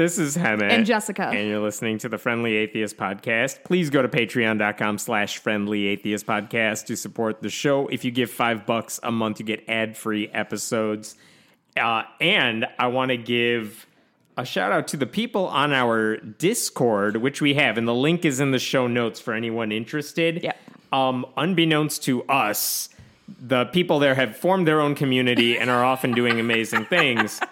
This is Hemant. And Jessica. And you're listening to the Friendly Atheist Podcast. Please go to patreon.com slash friendly atheist podcast to support the show. If you give five bucks a month, you get ad-free episodes. Uh, and I want to give a shout out to the people on our Discord, which we have, and the link is in the show notes for anyone interested. Yeah. Um, unbeknownst to us, the people there have formed their own community and are often doing amazing things.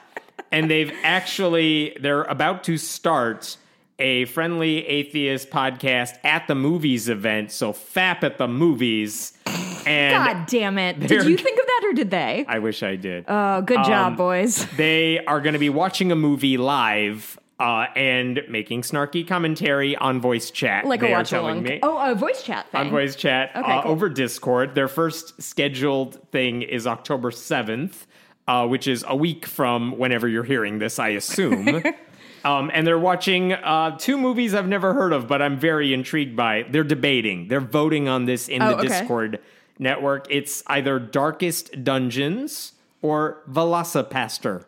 And they've actually they're about to start a friendly atheist podcast at the movies event. So FAP at the movies. And God damn it. Did you think of that or did they? I wish I did. Oh, good job, Um, boys. they are going to be watching a movie live uh, and making snarky commentary on voice chat. Like they a watch along. me. Oh, a voice chat thing. on voice chat Okay, uh, cool. over Discord. Their first scheduled thing is October 7th, uh, which is a week from whenever you're hearing this, I assume. um, and they're watching uh, two movies I've never heard of, but I'm very intrigued by. They're debating, they're voting on this in Oh, the okay. Discord network. It's either Darkest Dungeons or VelociPastor.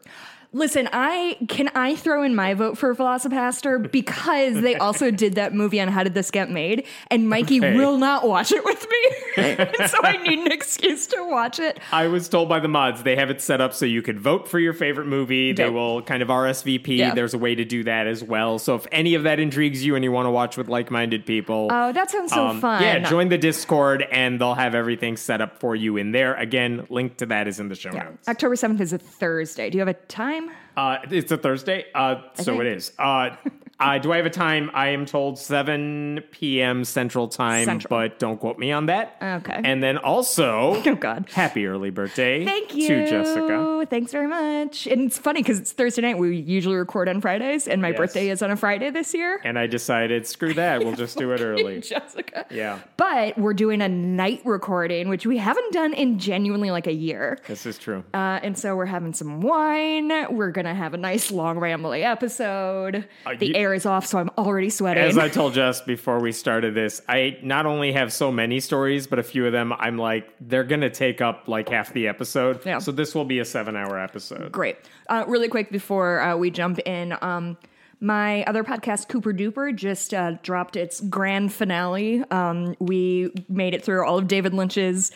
Listen, I can I throw in my vote for VelociPastor because they also did that movie on How Did This Get Made, and Mikey Okay. will not watch it with me, and so I need an excuse to watch it. I was told by the mods they have it set up so you could vote for your favorite movie. They will kind of RSVP. Yeah. There's a way to do that as well. So if any of that intrigues you and you want to watch with like-minded people, Oh, that sounds so um, fun. yeah, join the Discord and they'll have everything set up for you in there. Again, link to that is in the show Yeah. notes. October seventh is a Thursday. Do you have a time? Uh, it's a Thursday, uh, so think. it is. Uh, uh, do I have a time? I am told 7 p.m. Central Time, Central. but don't quote me on that. Okay. And then also, Oh God. happy early birthday Thank you, to Jessica. Thanks very much. And it's funny because it's Thursday night. We usually record on Fridays, and my Yes. birthday is on a Friday this year. And I decided, screw that, we'll just do it early. Jessica. Yeah, But we're doing a night recording, which we haven't done in genuinely like a year. this is true. Uh, and so we're having some wine. We're gonna have a nice long rambly episode. Uh, the you- air is off, so I'm already sweating. As I told Jess before we started this, I not only have so many stories, but a few of them I'm like, they're going to take up like half the episode. Yeah. So this will be a seven hour episode. Great. Uh, really quick before uh, we jump in, um, my other podcast, Cooper Duper, just uh, dropped its grand finale. Um, we made it through all of David Lynch's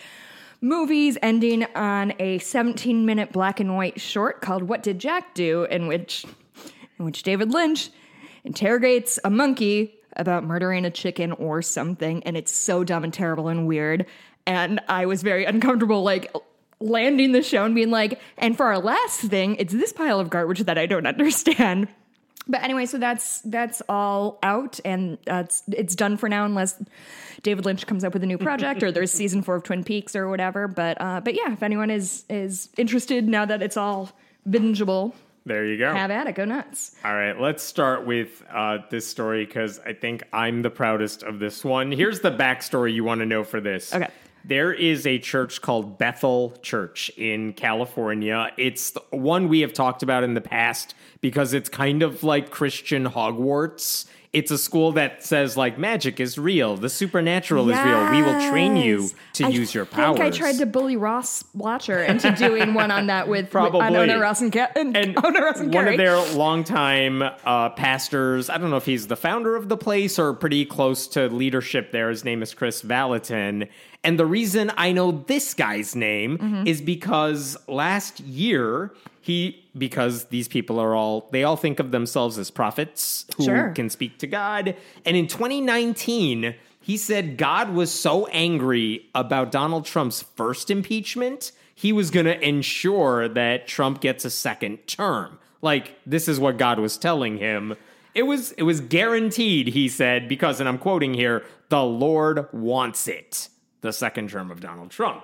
movies, ending on a 17 minute black and white short called "What Did Jack Do," in which in which David Lynch interrogates a monkey about murdering a chicken or something, and it's so dumb and terrible and weird. And I was very uncomfortable, like landing the show and being like, and for our last thing, it's this pile of garbage that I don't understand. But anyway, so that's that's all out, and uh, it's it's done for now, unless David Lynch comes up with a new project or there's season four of Twin Peaks or whatever. But uh, but yeah, if anyone is is interested now that it's all bingeable, There you go. have at it, go nuts. All right, let's start with uh, this story because I think I'm the proudest of this one. Here's the backstory you want to know for this. Okay. There is a church called Bethel Church in California. It's one we have talked about in the past because it's kind of like Christian Hogwarts. It's a school that says like magic is real, the supernatural is real. We will train you to I use your powers. I think I tried to bully Ross Watcher into doing one on that with, with on Probably. Ona Ross and, Ca- and, and Ona Ross and one Carrie. of their longtime uh, pastors, I don't know if he's the founder of the place or pretty close to leadership there. His name is Kris Vallotton. And the reason I know this guy's name Mm-hmm. is because last year he because these people are all they all think of themselves as prophets who Sure. can speak to God. And in 2019, he said God was so angry about Donald Trump's first impeachment, he was going to ensure that Trump gets a second term. Like this is what God was telling him. It was it was guaranteed, he said, because and I'm quoting here, the Lord wants it. The second term of Donald Trump.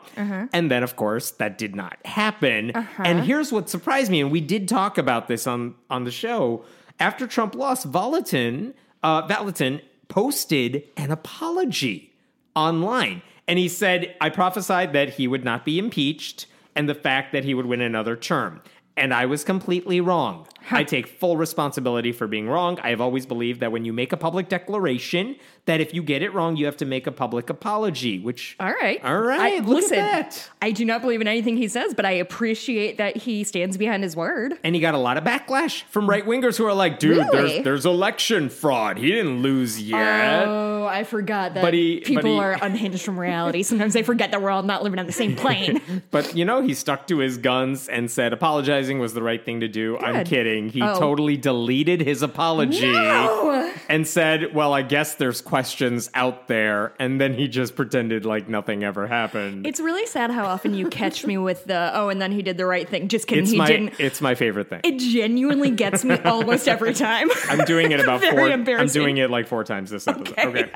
And then of course that did not happen. And here's what surprised me and we did talk about this on on the show. After Trump lost, Vallotton uh Vallotton posted an apology online. And he said, I prophesied that he would not be impeached and the fact that he would win another term. And I was completely wrong. I take full responsibility for being wrong. I have always believed that when you make a public declaration, that if you get it wrong, you have to make a public apology, which All right. All right, I, look listen, at that. I do not believe in anything he says, but I appreciate that he stands behind his word. and he got a lot of backlash from right wingers who are like, dude, Really? there's there's election fraud. He didn't lose yet. Oh, I forgot that But he- but people he- are unhinged from reality. Sometimes they forget that we're all not living on the same plane. But you know, he stuck to his guns and said apologizing was the right thing to do. I'm Good. Kidding. He Oh. totally deleted his apology No! and said, "Well, I guess there's questions out there." And then he just pretended like nothing ever happened. It's really sad how often you catch me with the oh, and then he did the right thing. Just kidding, It's he my didn't. it's my favorite thing. It genuinely gets me almost every time. I'm doing it about four. I'm doing it like four times this episode. Okay. Okay.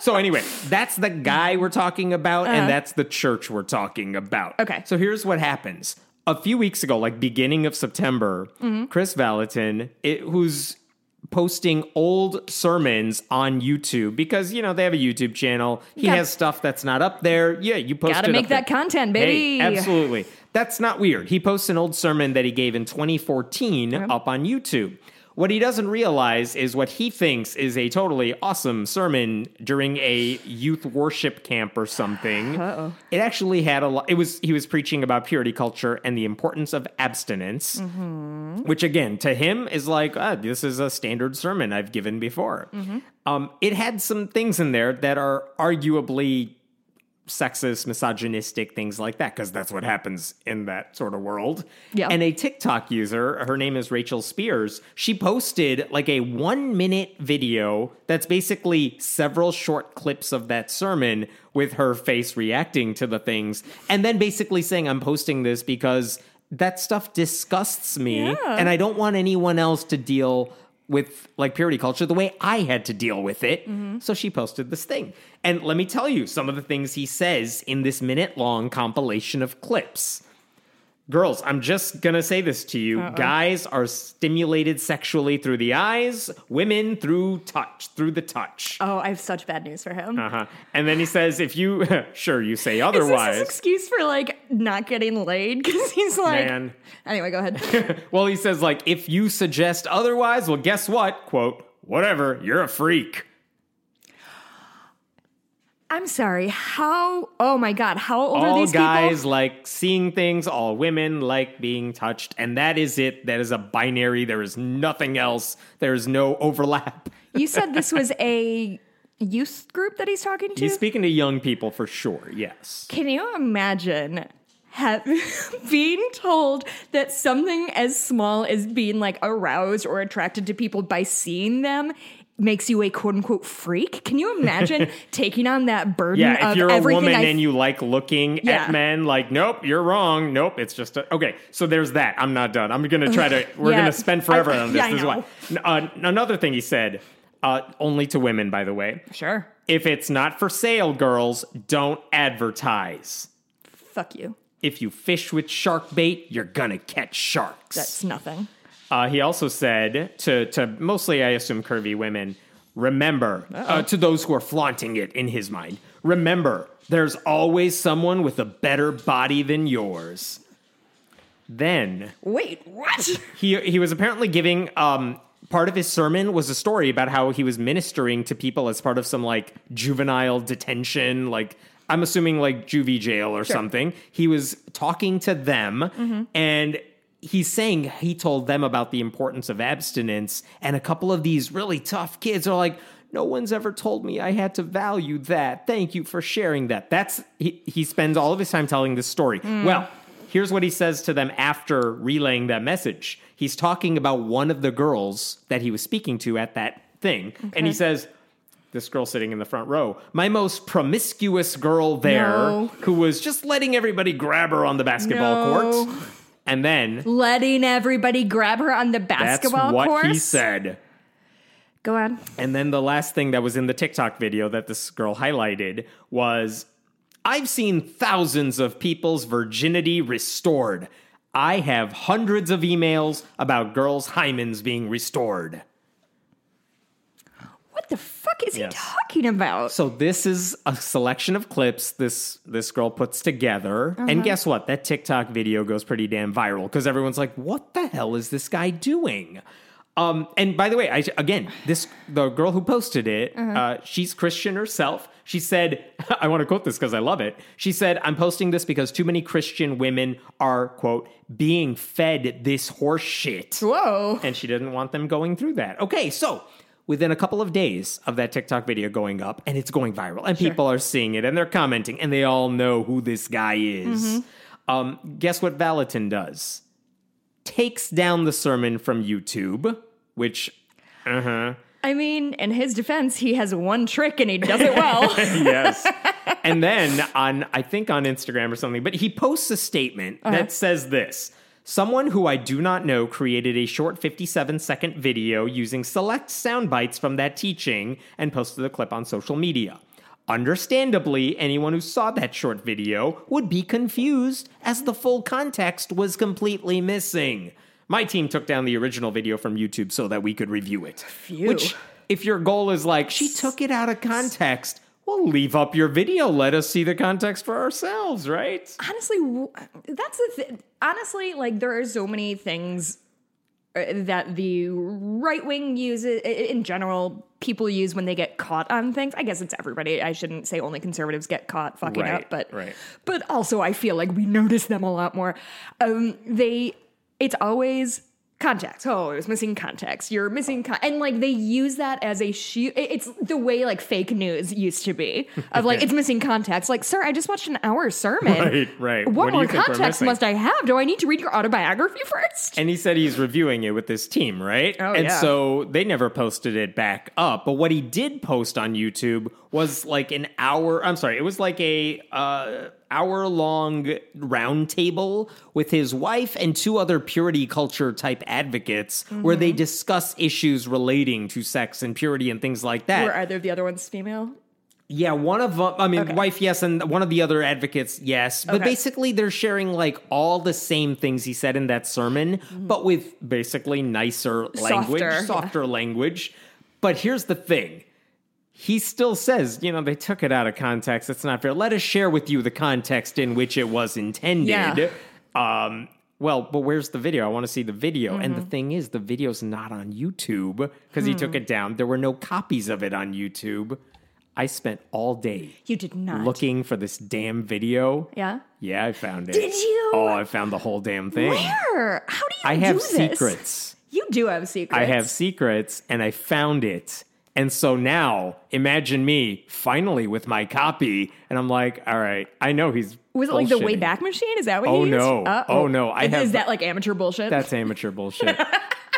So anyway, that's the guy we're talking about, and that's the church we're talking about. Uh-huh. Okay. So here's what happens. A few weeks ago, like beginning of September, Mm-hmm. Kris Vallotton, it, who's posting old sermons on YouTube because you know they have a YouTube channel. He Got- has stuff that's not up there. Yeah, you post. Gotta it make up there. that content, Hey, baby. absolutely. That's not weird. He posts an old sermon that he gave in 2014 up on YouTube. What he doesn't realize is what he thinks is a totally awesome sermon during a youth worship camp or something. Uh-oh. It actually had a lot. It was he was preaching about purity culture and the importance of abstinence, Mm-hmm. which again to him is like ah, this is a standard sermon I've given before. Mm-hmm. Um, it had some things in there that are arguably sexist, misogynistic, things like that, because that's what happens in that sort of world. Yeah. And a TikTok user, her name is Rachel Spears, she posted like a one minute video that's basically several short clips of that sermon with her face reacting to the things, and then basically saying, I'm posting this because that stuff disgusts me, Yeah. and I don't want anyone else to deal with like purity culture the way I had to deal with it. Mm-hmm. So she posted this thing. And let me tell you some of the things he says in this minute long compilation of clips. Girls, I'm just gonna say this to you. Guys are stimulated sexually through the eyes, women through touch, through the touch. Oh, I have such bad news for him. Uh-huh. And then he says, if you, sure, you say Is this otherwise. his excuse for like not getting laid? Because he's like. Man. Anyway, go ahead. well, he says, like, if you suggest otherwise, well, guess what? Quote, whatever, you're a freak. I'm sorry. How? Oh my god. How old are all these guys people? like seeing things, all women like being touched, and that is it. That is a binary. There is nothing else. There is no overlap. You said this was a youth group that he's talking to. He's speaking to young people for sure. Yes. Can you imagine have, being told that something as small as being like aroused or attracted to people by seeing them makes you a quote unquote freak? Can you imagine taking on that burden Yeah, if of you're a woman I and you like looking Yeah. at men, like, nope, you're wrong. Nope, it's just a, okay. So there's that. I'm not done. I'm gonna try to. We're Yeah. gonna spend forever I- on this. yeah, this is why. Uh, another thing he said, uh, only to women, by the way. Sure. If it's not for sale, girls, don't advertise. Fuck you. If you fish with shark bait, you're gonna catch sharks. That's nothing. Uh, he also said to to mostly, I assume, curvy women, remember uh, to those who are flaunting it in his mind. Remember, there's always someone with a better body than yours. Then Wait, what? he he was apparently giving um part of his sermon was a story about how he was ministering to people as part of some like juvenile detention like i'm assuming like juvie jail or something he was talking to them and he's saying he told them about the importance of abstinence and a couple of these really tough kids are like no one's ever told me I had to value that. Thank you for sharing that. That's he, he spends all of his time telling this story. Mm. Well, Here's what he says to them after relaying that message. He's talking about one of the girls that he was speaking to at that thing. And he says, This girl sitting in the front row, my most promiscuous girl there, No. who was just letting everybody grab her on the basketball No. court. And then Letting everybody grab her on the basketball that's what course. he said. Go on. And then the last thing that was in the TikTok video that this girl highlighted was I've seen thousands of people's virginity restored. I have hundreds of emails about girls' hymens being restored. What the fuck is Yes. he talking about? So this is a selection of clips this this girl puts together, Uh-huh. and guess what? That TikTok video goes pretty damn viral because everyone's like, "What the hell is this guy doing?" Um, and by the way, I again, this the girl who posted it, Uh-huh. uh, she's Christian herself. She said, "I want to quote this because I love it." She said, "I'm posting this because too many Christian women are quote being fed this horse shit." Whoa. and she didn't want them going through that. Okay, so within a couple of days of that TikTok video going up, and it's going viral, and people are seeing it, and they're commenting, and they all know who this guy is. Um, guess what Vallotton does? Takes down the sermon from YouTube, which, uh huh. I mean, in his defense, he has one trick and he does it well. yes. And then on, I think on Instagram or something, but he posts a statement that says this Someone who I do not know created a short 57 second video using select sound bites from that teaching and posted the clip on social media. Understandably, anyone who saw that short video would be confused as the full context was completely missing. My team took down the original video from YouTube so that we could review it. Phew. Which, if your goal is like, she took it out of context, well, leave up your video. Let us see the context for ourselves, right? honestly, that's the thing. Honestly, like there are so many things uh, that the right wing uses in general. People use when they get caught on things. I guess it's everybody. I shouldn't say only conservatives get caught fucking Right, up, but right. but also I feel like we notice them a lot more. Um, they, it's always context. Oh, it was missing context. You're missing, con-. and like they use that as a. It's the way like fake news used to be of like it's missing context. Like, sir, I just watched an hour sermon. Right, right. What, What more you think we're context must I have? Do I need to read your autobiography first? And he said he's reviewing it with his team, right? Oh, and yeah. so they never posted it back up. But what he did post on YouTube was like an hour. I'm sorry, it was like a uh, hour long roundtable with his wife and two other purity culture type advocates, where Mm-hmm. they discuss issues relating to sex and purity and things like that. Were either of the other ones female? Yeah, one of them, I mean, Okay. wife, yes, and one of the other advocates, yes. But Okay. basically, they're sharing like all the same things he said in that sermon, Mm-hmm. but with basically nicer language, Softer, softer, language. But here's the thing. He still says, you know, they took it out of context. It's not fair. Let us share with you the context in which it was intended. Yeah. Um, well, but where's the video? I want to see the video. And Mm-hmm. the thing is, the video's not on YouTube because he Hmm. took it down. There were no copies of it on YouTube. I spent all day You did not. looking for this damn video. Yeah. Yeah, I found it. Did you? Oh, I found the whole damn thing. Where? How do you I have this? secrets. You do have secrets. I have secrets, and I found it. And so now, imagine me finally with my copy, and I'm like, all right, I know he's. Was it like the. Wayback Machine? Is that what Oh, you used? no. Uh, Oh, no. I is, have- is that like amateur bullshit? That's amateur bullshit.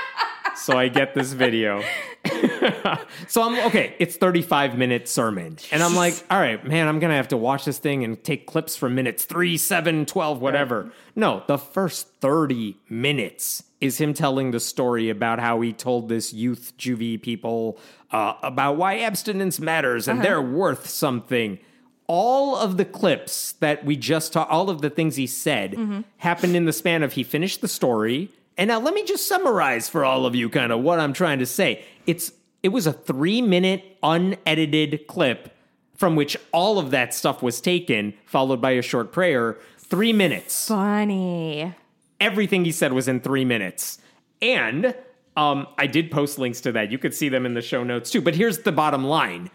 so I get this video. so I'm okay, it's 35 minute sermon. And I'm like, all right, man, I'm gonna have to watch this thing and take clips from minutes 3, 7, 12, whatever. No, the first 30 minutes is him telling the story about how he told this youth juvie people uh, about why abstinence matters and they're worth something. All of the clips that we just talked, all of the things he said happened in the span of he finished the story. And now let me just summarize for all of you kind of what I'm trying to say. It's it was a 3 minute unedited clip from which all of that stuff was taken followed by a short prayer. 3 minutes funny. everything he said was in three minutes. And um, I did post links to that. You could see them in the show notes too. But here's the bottom line: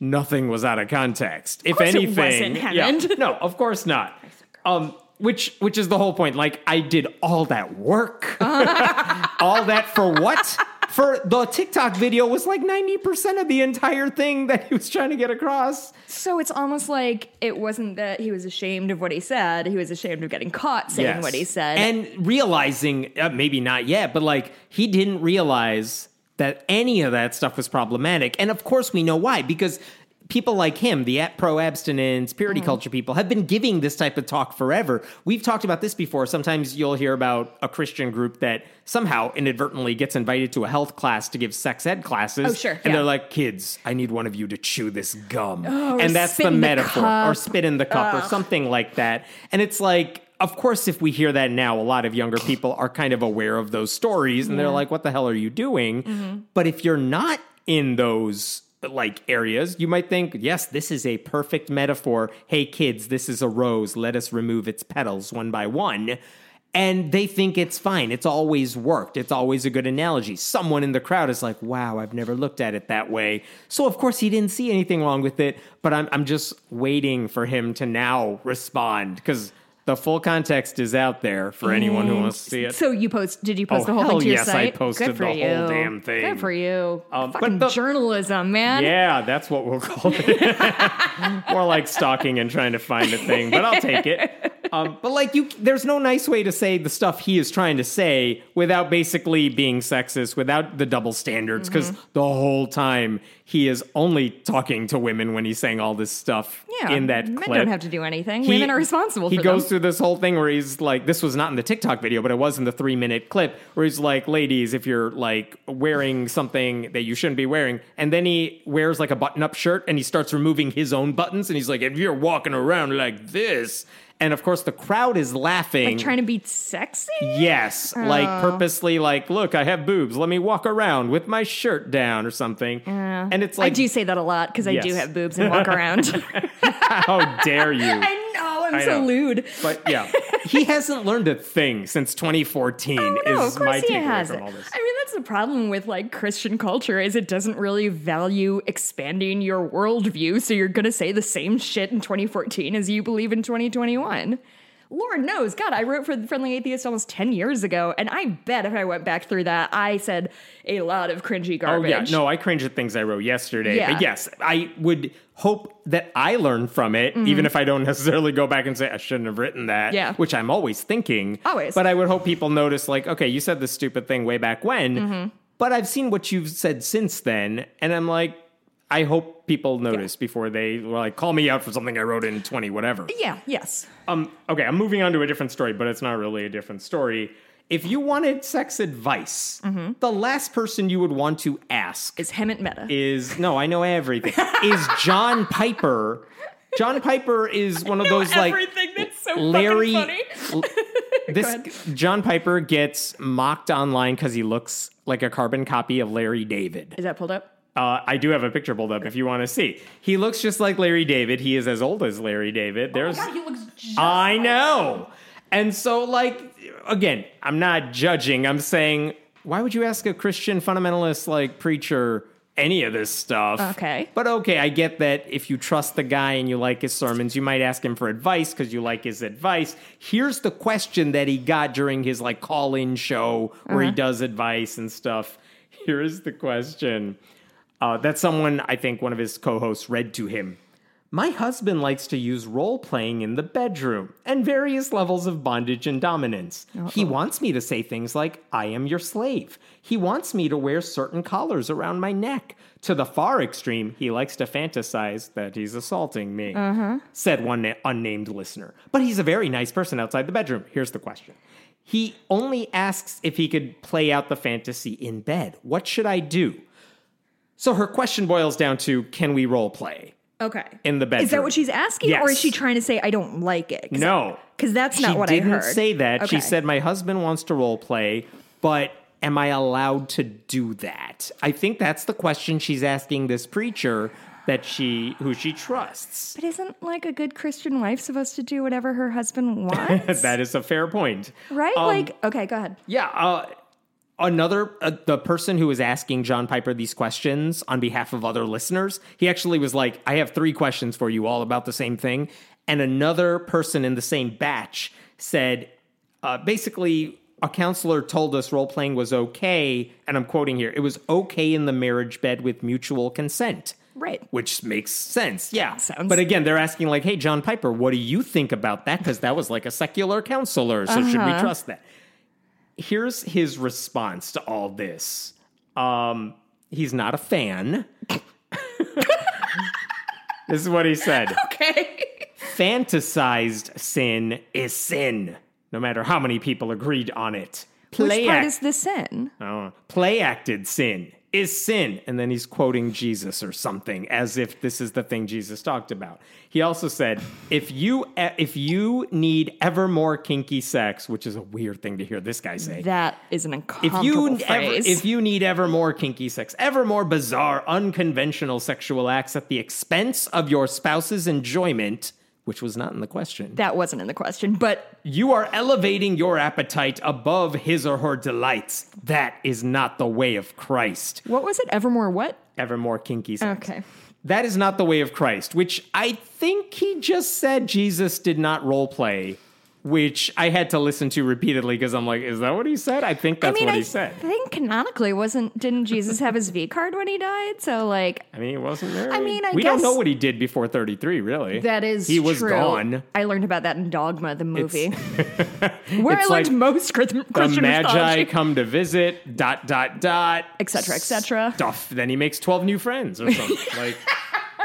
nothing was out of contest. If course it anything, wasn't, yeah, no, of course not. Um, which which is the whole point. Like I did all that work, all that for what? For the TikTok video was like ninety percent of the entire thing that he was trying to get across. So it's almost like it wasn't that he was ashamed of what he said. He was ashamed of getting caught saying Yes. what he said. And realizing, uh, maybe not yet, but like he didn't realize that any of that stuff was problematic. And of course, we know why, because people like him, the pro abstinence, purity culture people, have been giving this type of talk forever. We've talked about this before. Sometimes you'll hear about a Christian group that somehow inadvertently gets invited to a health class to give sex ed classes. Oh, sure, And yeah. they're like, kids, I need one of you to chew this gum. Oh, and that's the in the metaphor. or spit in the cup or something like that. And it's like, of course, if we hear that now, a lot of younger people are kind of aware of those stories and they're like, what the hell are you doing? Mm-hmm. But if you're not in those like areas, you might think, yes, this is a perfect metaphor. Hey, kids, this is a rose. Let us remove its petals one by one. And they think it's fine. It's always worked. It's always a good analogy. Someone in the crowd is like, wow, I've never looked at it that way. So, of course, he didn't see anything wrong with it, but I'm, I'm just waiting for him to now respond because the full context is out there for anyone who wants to see it. So you post? Did you post Oh, the whole hell thing to your yes, I site? posted Good for the you. whole damn thing. Good for you. Um, but Fucking the- journalism, man. Yeah, that's what we'll call it. More like stalking and trying to find a thing, but I'll take it. Um, but like you, there's no nice way to say the stuff he is trying to say without basically being sexist, without the double standards, because Mm-hmm. the whole time he is only talking to women when he's saying all this stuff Yeah, in that men clip. don't have to do anything. He- Women are responsible He goes them. through this whole thing where he's like, this was not in the TikTok video, but it was in the three minute clip where he's like, ladies, if you're like wearing something that you shouldn't be wearing, and then he wears like a button up shirt and he starts removing his own buttons, and he's like, if you're walking around like this, and of course the crowd is laughing. like trying to be sexy. Yes, like oh. purposely, like, look, I have boobs. Let me walk around with my shirt down or something. And it's like I do say that a lot because I do have boobs and walk around. how dare you? Know I'm I so know. lewd. But yeah, he hasn't learned a thing since 2014. Oh, no, is of my takeaway from all this. I mean, that's the problem with like Christian culture is it doesn't really value expanding your worldview. So you're gonna say the same shit in 2014 as you believe in 2021. Lord knows, God, I wrote for the Friendly Atheist almost 10 years ago, and I bet if I went back through that, I said a lot of cringy garbage. Oh yeah, no, I cringe at things I wrote yesterday. Yeah. But yes, I would hope that I learn from it, even if I don't necessarily go back and say I shouldn't have written that. Mm-hmm. Yeah. which I'm always thinking. Always. but I would hope people notice, like, okay, you said this stupid thing way back when, Mm-hmm. but I've seen what you've said since then, and I'm like, I hope people notice before they like call me out for something I wrote in 20 whatever. Yeah, yes. Um, okay, I'm moving on to a different story, but it's not really a different story. If you wanted sex advice, Mm-hmm. the last person you would want to ask Is Hemant Mehta. is no, I know everything. is John Piper. John Piper is one of those like Everything that's so Larry. funny. this John Piper gets mocked online because he looks like a carbon copy of Larry David. Is that pulled up? Uh, I do have a picture pulled up if you want to see. He looks just like Larry David. He is as old as Larry David. There's Oh he looks just I know. And so, like, again, I'm not judging. I'm saying, why would you ask a Christian fundamentalist, like, preacher, any of this stuff? Okay. But okay, I get that if you trust the guy and you like his sermons, you might ask him for advice because you like his advice. Here's the question that he got during his, like, call in show where he does advice and stuff. Here is the question uh, that someone, I think one of his co hosts, read to him. My husband likes to use role playing in the bedroom and various levels of bondage and dominance. He wants me to say things like, I am your slave. He wants me to wear certain collars around my neck. To the far extreme, he likes to fantasize that he's assaulting me, said one na- unnamed listener. But he's a very nice person outside the bedroom. Here's the question. He only asks if he could play out the fantasy in bed. What should I do? So her question boils down to can we role play? Okay. In the bedroom. Is that what she's asking? Or is she trying to say, I don't like it? Cause No. Because that's not she what didn't I heard. say that. She said my husband wants to role play, but am I allowed to do that? I think that's the question she's asking this preacher that she who she trusts. But isn't like a good Christian wife supposed to do whatever her husband wants? that is a fair point. right? Um, like, okay, go ahead. Yeah, uh, another uh, the person who was asking John Piper these questions on behalf of other listeners, he actually was like, "I have three questions for you, all about the same thing." And another person in the same batch said, uh, basically. A counselor told us role playing was okay, and I'm quoting here. It was okay in the marriage bed with mutual consent. Right. Which makes sense. Yeah. Sounds- But again, they're asking, like, hey, John Piper, what do you think about that? Because that was like a secular counselor. So should we Uh-huh. trust that? Here's his response to all this. Um, he's not a fan. this is what he said. Okay. Fantasized sin is sin, no matter how many people agreed on it. Which Play part act- is the sin? Oh, play acted sin is sin. And then he's quoting Jesus or something as if this is the thing Jesus talked about. He also said, if you if you need ever more kinky sex, which is a weird thing to hear this guy say. That is an If uncomfortable you ever, phrase. if you need ever more kinky sex, ever more bizarre, unconventional sexual acts at the expense of your spouse's enjoyment, which was not in the question, that wasn't in the question, but you are elevating your appetite above his or her delights. That is not the way of Christ. what was it? Evermore what? Evermore kinky sex. Okay. That is not the way of Christ, which I think he just said Jesus did not role play, which I had to listen to repeatedly because I'm like, is that what he said? I think that's I mean, what I he said. I think canonically wasn't didn't Jesus have his V card when he died? So like I mean, he wasn't married. I mean, I we don't know what he did before 33, really. that is he was true. gone. I learned about that in Dogma, the movie, where I learned like most Chris- The Magi come to visit, dot, dot, dot. Et cetera, et cetera. Stuff. Then he makes 12 new friends or something. like,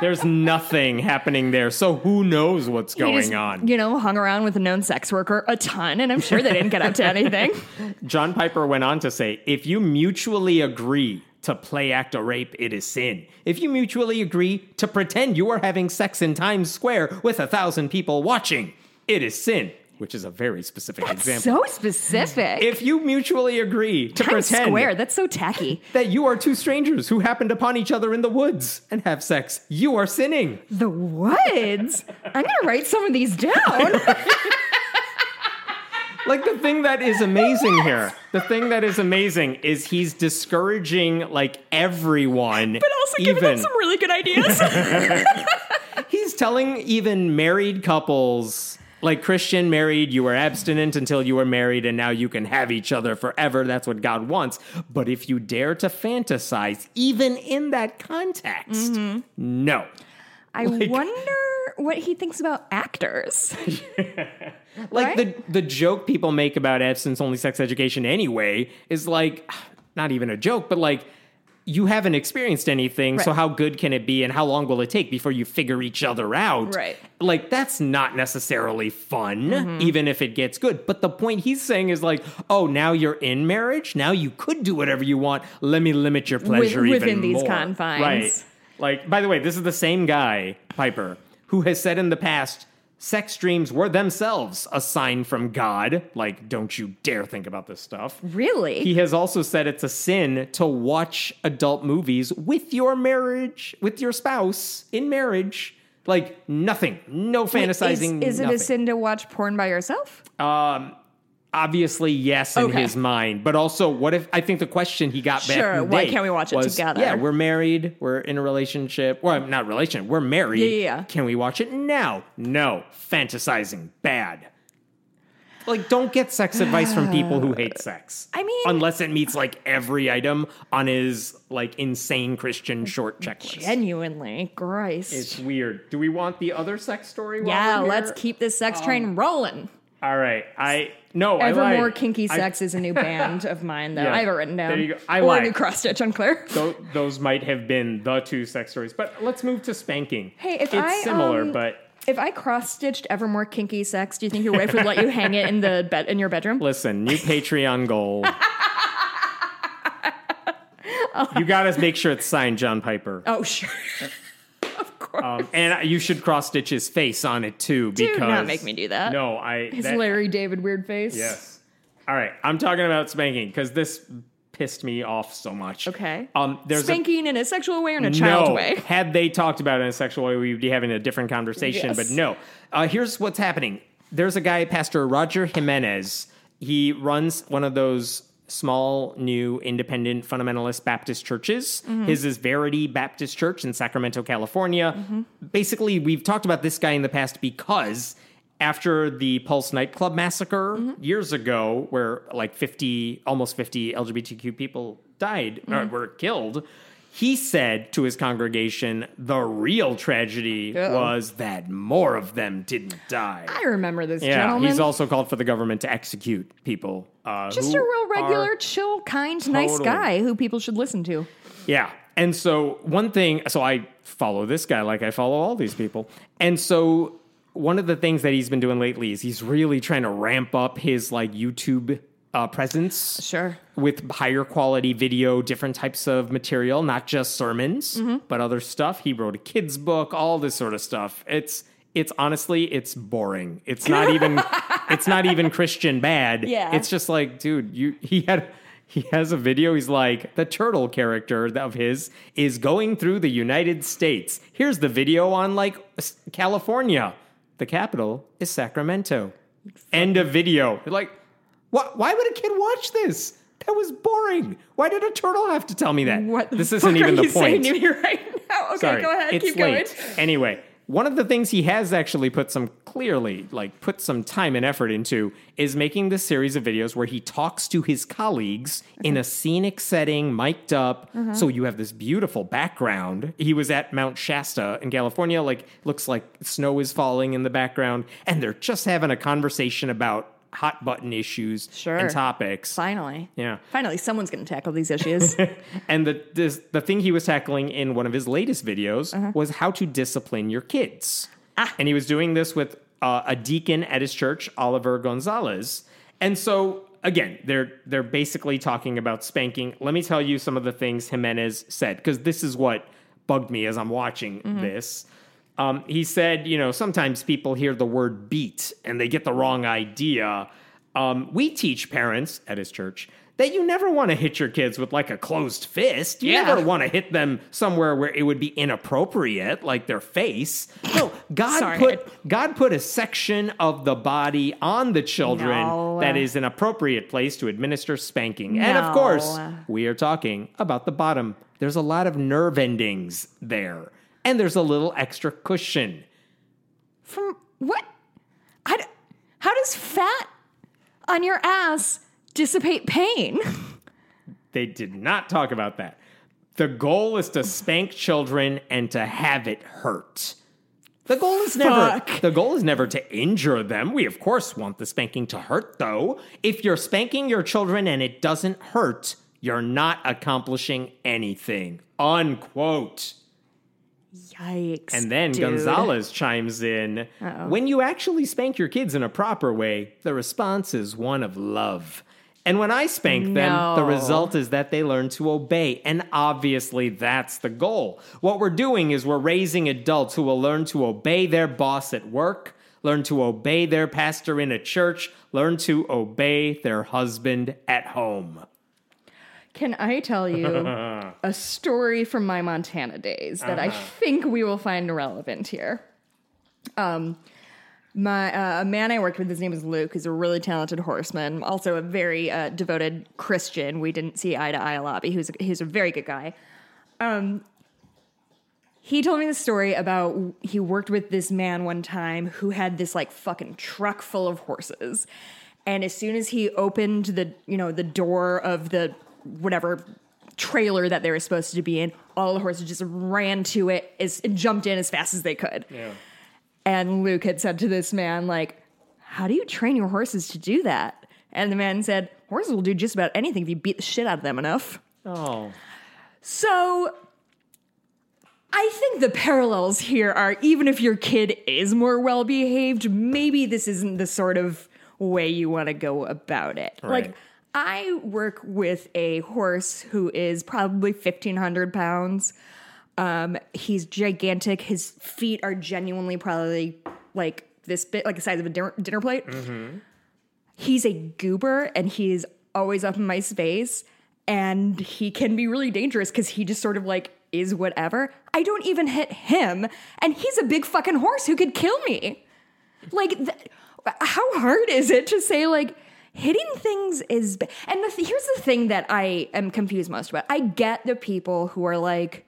there's nothing happening there. So who knows what's going just, on? You know, hung around with a known sex worker a ton, and I'm sure they didn't get up to anything. John Piper went on to say if you mutually agree to play act a rape, it is sin. If you mutually agree to pretend you are having sex in Times Square with a thousand people watching, it is sin, which is a very specific example. so specific. if you mutually agree to Times pretend Square, that's so tacky. that you are two strangers who happened upon each other in the woods and have sex, you are sinning. The woods. I'm gonna write some of these down. Like the thing that is amazing here, the thing that is amazing is he's discouraging like everyone. but also giving them even some really good ideas. he's telling even married couples like Christian married, you were abstinent until you were married, and now you can have each other forever. That's what God wants. But if you dare to fantasize, even in that context, Mm-hmm. no. I wonder what he thinks about actors. Like Right? the the joke people make about abstinence only sex education anyway is like not even a joke, but like you haven't experienced anything, so how good can it be and how long will it take before you figure each other out? Right. Like that's not necessarily fun, Mm-hmm. even if it gets good. But the point he's saying is like, oh, now you're in marriage. Now you could do whatever you want. Let me limit your pleasure even within these more. confines. Right. Like, by the way, this is the same guy, Piper, who has said in the past sex dreams were themselves a sign from God. Like, don't you dare think about this stuff. Really? He has also said it's a sin to watch adult movies with your marriage, with your spouse in marriage. Like, nothing. No fantasizing. Is, is it a sin to watch porn by yourself? Um, obviously, yes, in Okay. his mind. But also, what if I think the question he got back Sure, why can't we watch it was, together? Yeah, we're married. We're in a relationship. Well, not relation. We're married. Yeah, yeah, yeah. Can we watch it now? No. Fantasizing. Bad. Like, don't get sex advice from people who hate sex. I mean- unless it meets like every item on his like insane Christian short checklist. Genuinely, Christ. It's weird. Do we want the other sex story? while yeah, let's keep this sex Um, train rolling. All right. I no. I Evermore. Kinky I- Sex is a new band of mine that Yeah, I have it written down. there you go. I or lied. a new cross stitch, unclear. Tho- those might have been the two sex stories. But let's move to spanking. Hey, if it's I, similar, um, but If I cross stitched Evermore Kinky Sex, do you think your wife would let you hang it in the bed in your bedroom? listen, new Patreon goal. you got to make sure it's signed John Piper. Oh, sure. of course. Um, and you should cross stitch his face on it too. because Do Because not make me do that. No, I. His that- Larry David weird face. Yes. All right. I'm talking about spanking because this pissed me off so much. Okay. Um. There's a Spanking in a sexual way or in a child no. way? Had they talked about it in a sexual way, we'd be having a different conversation. Yes. But no. Uh, here's what's happening. There's a guy, Pastor Roger Jimenez. He runs one of those small, new, independent fundamentalist Baptist churches. Mm-hmm. His is Verity Baptist Church in Sacramento, California. Mm-hmm. Basically, we've talked about this guy in the past because after the Pulse nightclub massacre Mm-hmm. years ago, where like 50, almost 50 LGBTQ people died or Mm-hmm. were killed, he said to his congregation, the real tragedy Uh-oh. was that more of them didn't die. I remember this yeah, gentleman. he's also called for the government to execute people. Uh, just a real regular, are- chill, kind, nice guy who people should listen to. Yeah. And so one thing, so I follow this guy like I follow all these people. And so one of the things that he's been doing lately is he's really trying to ramp up his like YouTube uh, presence Sure. with higher quality video, different types of material, not just sermons, Mm-hmm. but other stuff. He wrote a kids book, all this sort of stuff. It's it's honestly it's boring. It's not even it's not even Christian bad. Yeah. It's just like, dude, you he had he has a video. He's like the turtle character of his is going through the United States. Here's the video on like California. The capital is Sacramento. End of video. You're like, what? Why would a kid watch this? That was boring. Why did a turtle have to tell me that? What this isn't even the point. to me right now? Okay, Sorry, go ahead. it's Keep late. going. Anyway, one of the things he has actually put some clearly, like put some time and effort into, is making this series of videos where he talks to his colleagues in a scenic setting, mic'd up. Mm-hmm. So you have this beautiful background. He was at Mount Shasta in California, like looks like snow is falling in the background, and they're just having a conversation about hot button issues Sure. and topics. Finally. Yeah. Finally, someone's going to tackle these issues. And the this, the thing he was tackling in one of his latest videos Uh-huh. was how to discipline your kids. Ah. And he was doing this with uh, a deacon at his church, Oliver Gonzalez. And so again, they're they're basically talking about spanking. Let me tell you some of the things Jimenez said because this is what bugged me as I'm watching Mm-hmm. this. Um, he said, you know, sometimes people hear the word beat and they get the wrong idea. Um, we teach parents at his church that you never want to hit your kids with like a closed fist. You Yeah. never want to hit them somewhere where it would be inappropriate, like their face. No, God Sorry. put God put a section of the body on the children No. that is an appropriate place to administer spanking. And of course, we are talking about the bottom. There's a lot of nerve endings there, and there's a little extra cushion. From what? How, do- how does fat on your ass dissipate pain? They did not talk about that. The goal is to spank children and to have it hurt. The goal is never Fuck. the goal is never to injure them. We of course want the spanking to hurt though. If you're spanking your children and it doesn't hurt, you're not accomplishing anything. Unquote. Yikes. And then dude. Gonzalez chimes in When you actually spank your kids in a proper way, the response is one of love. And when I spank them, the result is that they learn to obey. And obviously, that's the goal. What we're doing is we're raising adults who will learn to obey their boss at work, learn to obey their pastor in a church, learn to obey their husband at home. Can I tell you a story from my Montana days that I think we will find relevant here? Um, my uh, a man I worked with, his name is Luke, He's a really talented horseman, also a very uh, devoted Christian. We didn't see eye to eye a lot, but he was he a very good guy. Um, he told me the story about he worked with this man one time who had this like fucking truck full of horses. And as soon as he opened the, you know, the door of the whatever trailer that they were supposed to be in, all the horses just ran to it as and jumped in as fast as they could. Yeah. And Luke had said to this man, like, how do you train your horses to do that? And the man said, horses will do just about anything if you beat the shit out of them enough. Oh. So I think the parallels here are even if your kid is more well behaved, maybe this isn't the sort of way you want to go about it. Right. Like, I work with a horse who is probably 1,500 pounds. Um, he's gigantic. His feet are genuinely probably like this bit, like the size of a dinner, dinner plate. He's a goober and he's always up in my space. And he can be really dangerous because he just sort of like is whatever. I don't even hit him. And he's a big fucking horse who could kill me. Like, th- how hard is it to say, like, hitting things is. Ba- and the th- here's the thing that I am confused most about I get the people who are like,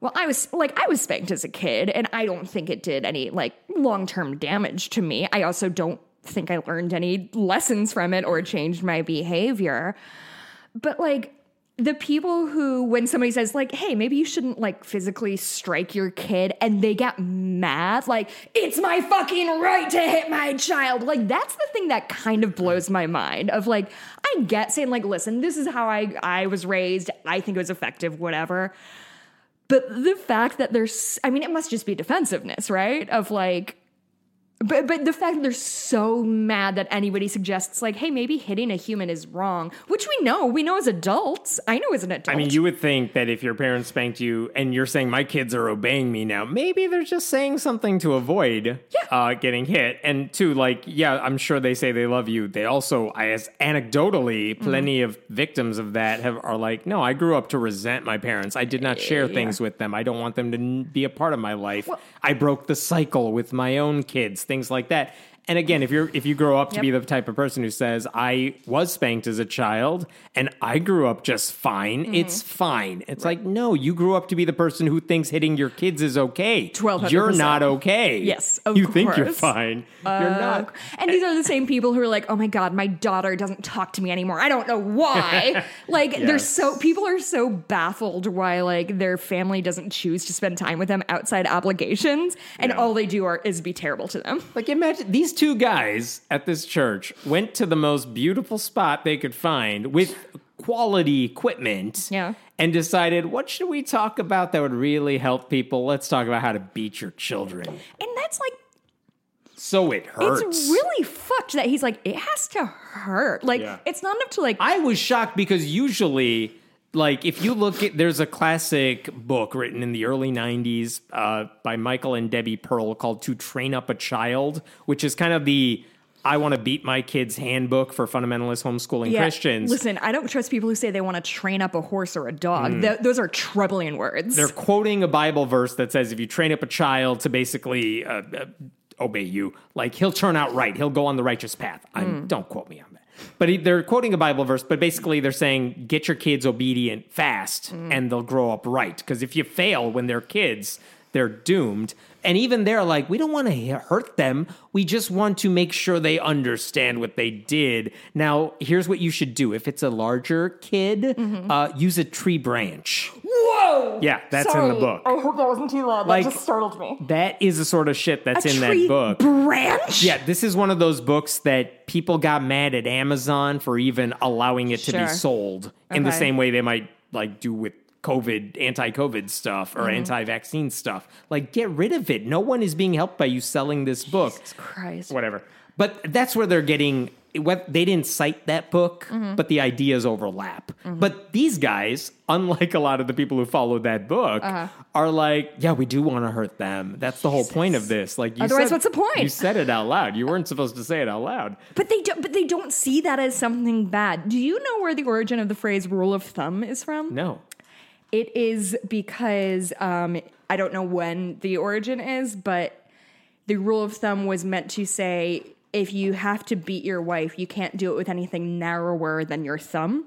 well, I was like, I was spanked as a kid, and I don't think it did any like long term damage to me. I also don't think I learned any lessons from it or changed my behavior. But like, the people who, when somebody says, like, hey, maybe you shouldn't like physically strike your kid, and they get mad, like, it's my fucking right to hit my child. Like, that's the thing that kind of blows my mind of like, I get saying, like, listen, this is how I, I was raised. I think it was effective, whatever. But the fact that there's, I mean, it must just be defensiveness, right? Of like, But but the fact that they're so mad that anybody suggests like, hey, maybe hitting a human is wrong, which we know, we know as adults. I know as an adult. I mean, you would think that if your parents spanked you and you're saying my kids are obeying me now, maybe they're just saying something to avoid uh, getting hit. And two, like, yeah, I'm sure they say they love you. They also, I as anecdotally, plenty of victims of that have are like, no, I grew up to resent my parents. I did not share things with them. I don't want them to be a part of my life. I broke the cycle with my own kids, things like that. And again, if you're if you grow up to Yep. be the type of person who says I was spanked as a child and I grew up just fine, Mm-hmm. it's fine. It's like no, you grew up to be the person who thinks hitting your kids is okay. 1200%. You're not okay. Yes, you think you're course. fine. you're not. and these are the same people who are like, "Oh my god, my daughter doesn't talk to me anymore. I don't know why." like they're so people are so baffled why like their family doesn't choose to spend time with them outside obligations, and Yeah. all they do are is be terrible to them. Like imagine these two guys at this church went to the most beautiful spot they could find with quality equipment. Yeah. And decided, what should we talk about that would really help people? Let's talk about how to beat your children. And that's like So it hurts. it's really fucked that he's like it has to hurt. Like Yeah. it's not enough to like I was shocked because usually, like, if you look at, there's a classic book written in the early 90s uh, by Michael and Debbie Pearl called To Train Up a Child, which is kind of the I want to beat my kids handbook for fundamentalist homeschooling Christians. Listen, I don't trust people who say they want to train up a horse or a dog. Th- those are troubling words. Mm. They're quoting a Bible verse that says if you train up a child to basically uh, uh, obey you, like he'll turn out right, he'll go on the righteous path. I'm, Don't quote me on that. But he, they're quoting a Bible verse, but basically they're saying get your kids obedient fast and they'll grow up right. Because if you fail when they're kids, they're doomed. And even they're like, we don't want to hurt them. We just want to make sure they understand what they did. Now, here's what you should do. If it's a larger kid, uh, use a tree branch. Whoa! Yeah, that's in the book. I hope that wasn't too loud. Like- that just startled me. That is the sort of shit that's A in that book. branch? yeah, this is one of those books that people got mad at Amazon for even allowing it to be Sure. sold in the same way they might like do with COVID, anti-COVID stuff Mm-hmm. or anti-vaccine stuff. Like get rid of it. No one is being helped by you selling this book. Christ. Whatever. But that's where they're getting what they didn't cite that book, Mm-hmm. but the ideas overlap. But these guys, unlike a lot of the people who followed that book, Uh-huh. are like, yeah, we do want to hurt them. That's the whole point of this. Like, you Otherwise, said- what's the point? You said it out loud. You weren't supposed to say it out loud. But they don't. But they don't see that as something bad. Do you know where the origin of the phrase "rule of thumb" is from? No. It is because um, I don't know when the origin is, but the rule of thumb was meant to say if you have to beat your wife, you can't do it with anything narrower than your thumb.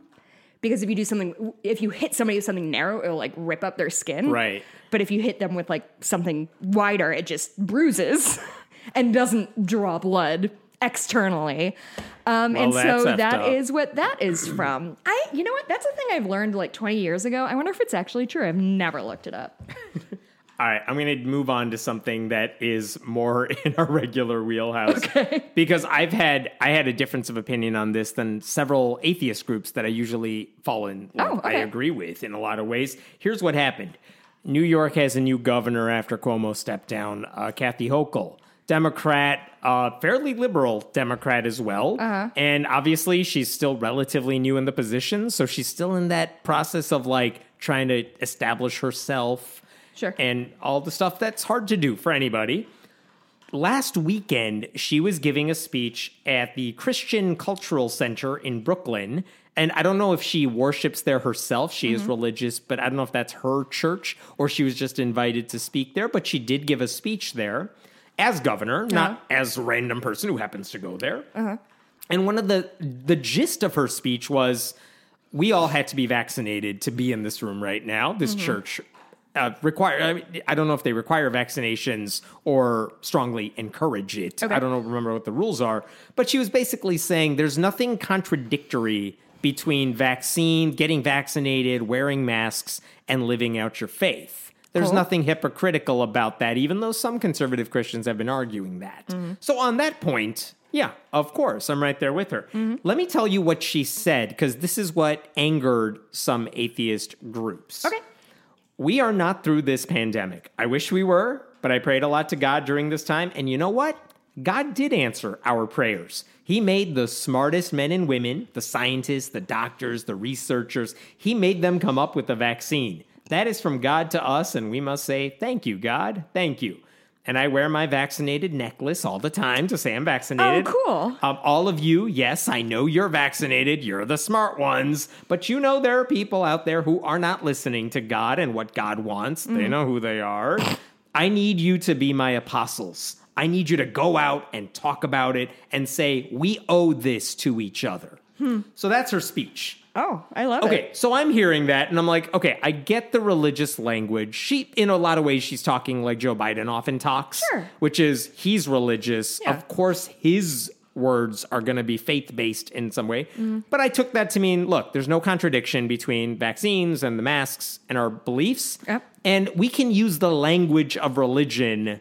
Because if you do something, if you hit somebody with something narrow, it'll like rip up their skin. Right. But if you hit them with like something wider, it just bruises and doesn't draw blood externally. Um, Well, and so that up. is what that is from. I, you know what? That's a thing I've learned like 20 years ago. I wonder if it's actually true. I've never looked it up. All right, I'm going to move on to something that is more in our regular wheelhouse. Because I've had I had a difference of opinion on this than several atheist groups that I usually fall in. Like, Oh, I agree with in a lot of ways. Here's what happened: New York has a new governor after Cuomo stepped down, uh, Kathy Hochul. Democrat, uh, fairly liberal Democrat as well. Uh-huh. And obviously, she's still relatively new in the position. So she's still in that process of like trying to establish herself Sure. and all the stuff that's hard to do for anybody. Last weekend, she was giving a speech at the Christian Cultural Center in Brooklyn. And I don't know if she worships there herself. She is religious, but I don't know if that's her church or she was just invited to speak there. But she did give a speech there as governor, not uh-huh. as a random person who happens to go there. Uh-huh. And one of the the gist of her speech was we all had to be vaccinated to be in this room right now. This mm-hmm. church uh, require. I, mean, I don't know if they require vaccinations or strongly encourage it. Okay. I don't know, remember what the rules are. But she was basically saying there's nothing contradictory between vaccine, getting vaccinated, wearing masks, and living out your faith. There's Cool. nothing hypocritical about that, even though some conservative Christians have been arguing that. Mm-hmm. So, on that point, yeah, of course, I'm right there with her. Mm-hmm. Let me tell you what she said, because this is what angered some atheist groups. Okay. We are not through this pandemic. I wish we were, but I prayed a lot to God during this time. And you know what? God did answer our prayers. He made the smartest men and women, the scientists, the doctors, the researchers, he made them come up with the vaccine. That is from God to us, and we must say, Thank you, God. Thank you. And I wear my vaccinated necklace all the time to say I'm vaccinated. Oh, cool. Um, all of you, yes, I know you're vaccinated. You're the smart ones. But you know there are people out there who are not listening to God and what God wants. Mm. They know who they are. I need you to be my apostles. I need you to go out and talk about it and say, we owe this to each other. So that's her speech. Oh, I love it. Okay, so I'm hearing that and I'm like, okay, I get the religious language. She, in a lot of ways, she's talking like Joe Biden often talks, Sure. which is he's religious. Yeah. Of course, his words are going to be faith based in some way. Mm-hmm. But I took that to mean, look, there's no contradiction between vaccines and the masks and our beliefs. Yep. And we can use the language of religion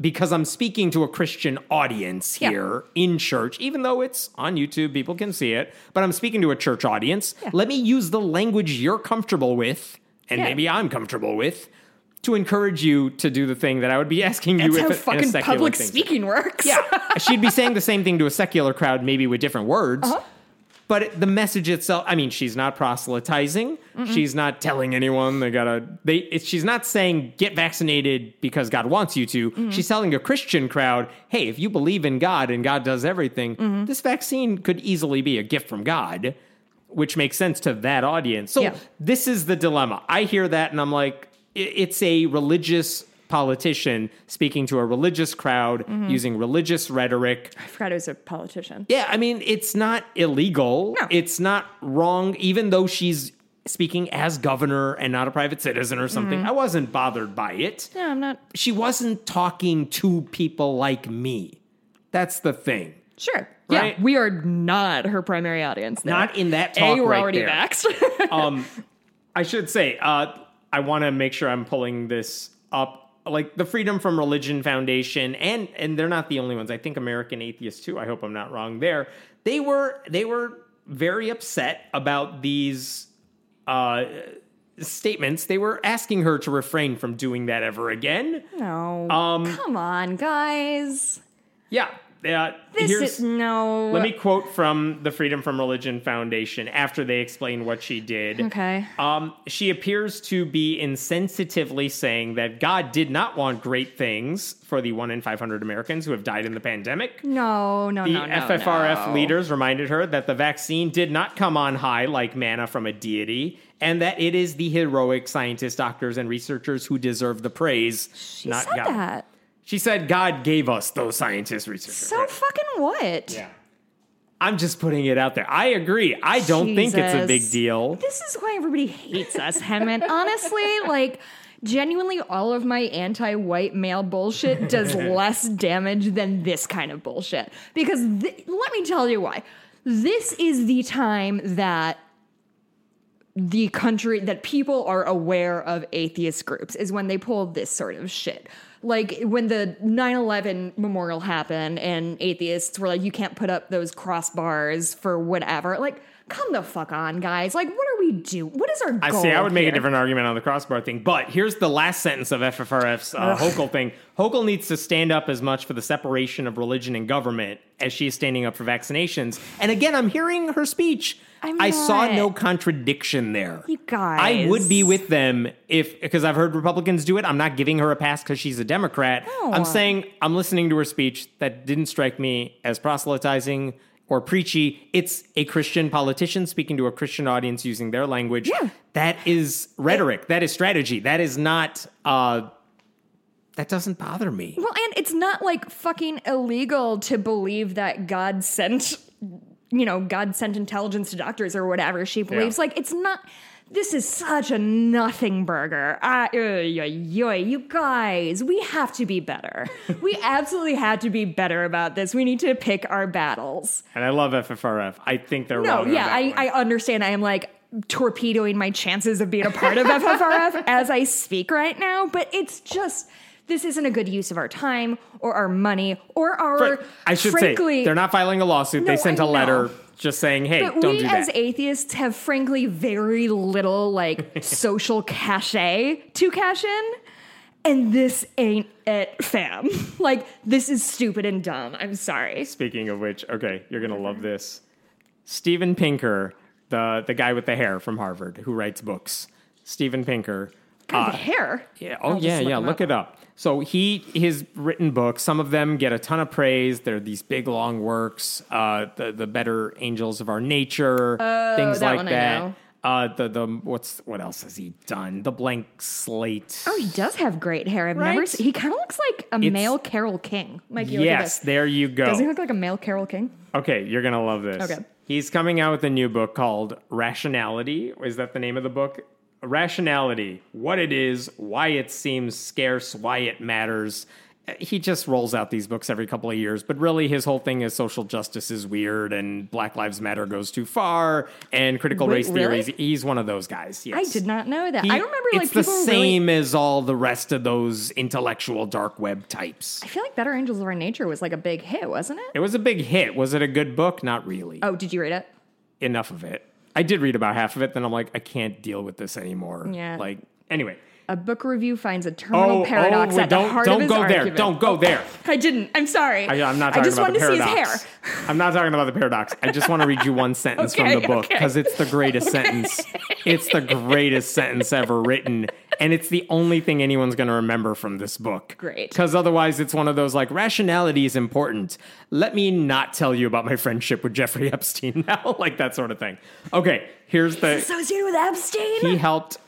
because I'm speaking to a Christian audience Yeah. here in church, even though it's on YouTube, people can see it, but I'm speaking to a church audience. Yeah. Let me use the language you're comfortable with, and Yeah. maybe I'm comfortable with, to encourage you to do the thing that I would be asking you That's if how it- in a fucking public thing. speaking works. Yeah, she'd be saying the same thing to a secular crowd, maybe with different words. Uh-huh. But the message itself, I mean, she's not proselytizing. She's not telling anyone they gotta. They. It, she's not saying get vaccinated because God wants you to. Mm-hmm. She's telling a Christian crowd, hey, if you believe in God and God does everything, mm-hmm. this vaccine could easily be a gift from God, which makes sense to that audience. So Yeah. this is the dilemma. I hear that and I'm like, i- it's a religious politician speaking to a religious crowd using religious rhetoric. I forgot it was a politician. Yeah, I mean, it's not illegal. No. It's not wrong, even though she's speaking as governor and not a private citizen or something. I wasn't bothered by it. Yeah, I'm not She wasn't talking to people like me. That's the thing. sure. Right? Yeah, we are not her primary audience. there. Not in that A, talk we're right already there. vaxxed. um, I should say, uh, I want to make sure I'm pulling this up. Like the Freedom from Religion Foundation, and and they're not the only ones. I think American Atheists too. I hope I'm not wrong there. They were they were very upset about these uh, statements. They were asking her to refrain from doing that ever again. no. Um, Come on, guys. Yeah. Uh, This is no. let me quote from the Freedom from Religion Foundation after they explain what she did. Okay. Um, she appears to be insensitively saying that God did not want great things for the one in 500 Americans who have died in the pandemic. No, no, The no, no. FFRF no. leaders reminded her that the vaccine did not come on high like manna from a deity, and that it is the heroic scientists, doctors, and researchers who deserve the praise, She not said God. that. She said God gave us those scientists, researchers. So fucking what? yeah. I'm just putting it out there. I agree. I don't think it's a big deal. This is why everybody hates us, Hemant. Honestly, like genuinely all of my anti-white male bullshit does less damage than this kind of bullshit. Because th- let me tell you why. This is the time that the country that people are aware of atheist groups is when they pull this sort of shit. Like when the 9/11 memorial happened and atheists were like you can't put up those crossbars for whatever. Like come the fuck on, guys. Like what are we doing What is our goal? I see. I would make here? a different argument on the crossbar thing, but here's the last sentence of FFRF's uh, Hochul thing. Hochul needs to stand up as much for the separation of religion and government as she is standing up for vaccinations. And again, I'm hearing her speech. I'm I saw no contradiction there. You guys. I would be with them if because I've heard Republicans do it. I'm not giving her a pass because she's a Democrat. No. I'm saying I'm listening to her speech that didn't strike me as proselytizing or preachy. It's a Christian politician speaking to a Christian audience using their language. Yeah. That is rhetoric. that is strategy. That is not uh that doesn't bother me. Well, and it's not like fucking illegal to believe that God sent, you know, God sent intelligence to doctors or whatever she believes. Yeah. Like, it's not. This is such a nothing burger. Oy, oy, oy, you guys, we have to be better. we absolutely have to be better about this. We need to pick our battles. And I love FFRF. I think they're No, wrong. yeah, I. I understand. I am like torpedoing my chances of being a part of FFRF as I speak right now, but it's just this isn't a good use of our time or our money or our. I should frankly, say they're not filing a lawsuit. No, they sent I a letter know. just saying, "Hey, But don't we do as that." atheists have frankly very little like social cachet to cash in. and this ain't it, fam. like, this is stupid and dumb. I'm sorry. Speaking of which, okay, you're gonna love this. Steven Pinker, the the guy with the hair from Harvard who writes books. Steven Pinker. God, the uh, hair. Yeah. Oh I'll yeah, look yeah. Look up. it up. So he his written books. Some of them get a ton of praise. They're these big long works. Uh, the the better angels of our nature. things that like that. Uh, the the what's what else has he done? The blank slate. Oh, he does have great hair. I've never seen. He kind of looks like a It's- male Carole King. Look at yes, this. there you go. Does he look like a male Carole King? Okay, you're gonna love this. Okay. He's coming out with a new book called Rationality. Is that the name of the book? Rationality. What it is, why it seems scarce, why it matters. He just rolls out these books every couple of years, but really his whole thing is social justice is weird and Black Lives Matter goes too far and critical Wait, race really? theories. He's one of those guys. Yes. I did not know that. He- I remember like it's the people really. same as all the rest of those intellectual dark web types. I feel like Better Angels of Our Nature was like a big hit, wasn't it? It was a big hit. Was it a good book? Not really. Oh, did you read it? enough of it. I did read about half of it, then I'm like, I can't deal with this anymore. Yeah. Like, anyway. A book review finds a terminal oh, oh, paradox wait, at don't the heart don't of his go there. Don't go oh, there. I didn't. I'm sorry. I, am not I just about wanted the to see his hair. I'm not talking about the paradox. I just want to read you one sentence Okay, from the book okay. because it's the greatest sentence. It's the greatest sentence ever written, and it's the only thing anyone's going to remember from this book. Great. Because otherwise, it's one of those like rationality is important. Let me not tell you about my friendship with Jeffrey Epstein now, like that sort of thing. Okay, here's the Associated with Epstein? he helped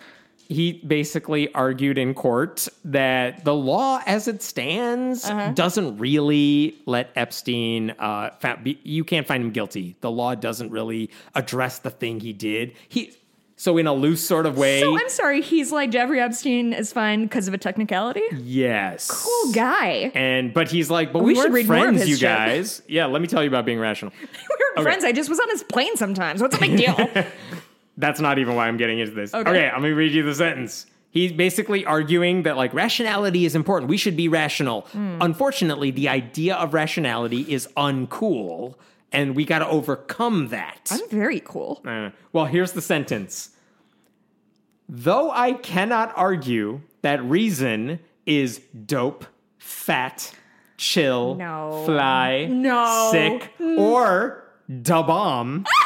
he basically argued in court that the law as it stands Uh-huh. doesn't really let epstein uh, be, you can't find him guilty the law doesn't really address the thing he did he so in a loose sort of way so I'm sorry. He's like Jeffrey Epstein is fine because of a technicality. yes Cool guy. and but he's like but We we, should read friends you guys yeah let me tell you about being rational We were friends. I just was on his plane sometimes. What's the big deal? That's not even why I'm getting into this. Okay. Okay, I'm gonna read you the sentence. He's basically arguing that like rationality is important. We should be rational. Hmm. Unfortunately, the idea of rationality is uncool, and we got to overcome that. I'm very cool. Uh, well, here's the sentence. Though I cannot argue that reason is dope, fat, chill, No. fly, No. sick, or da bomb.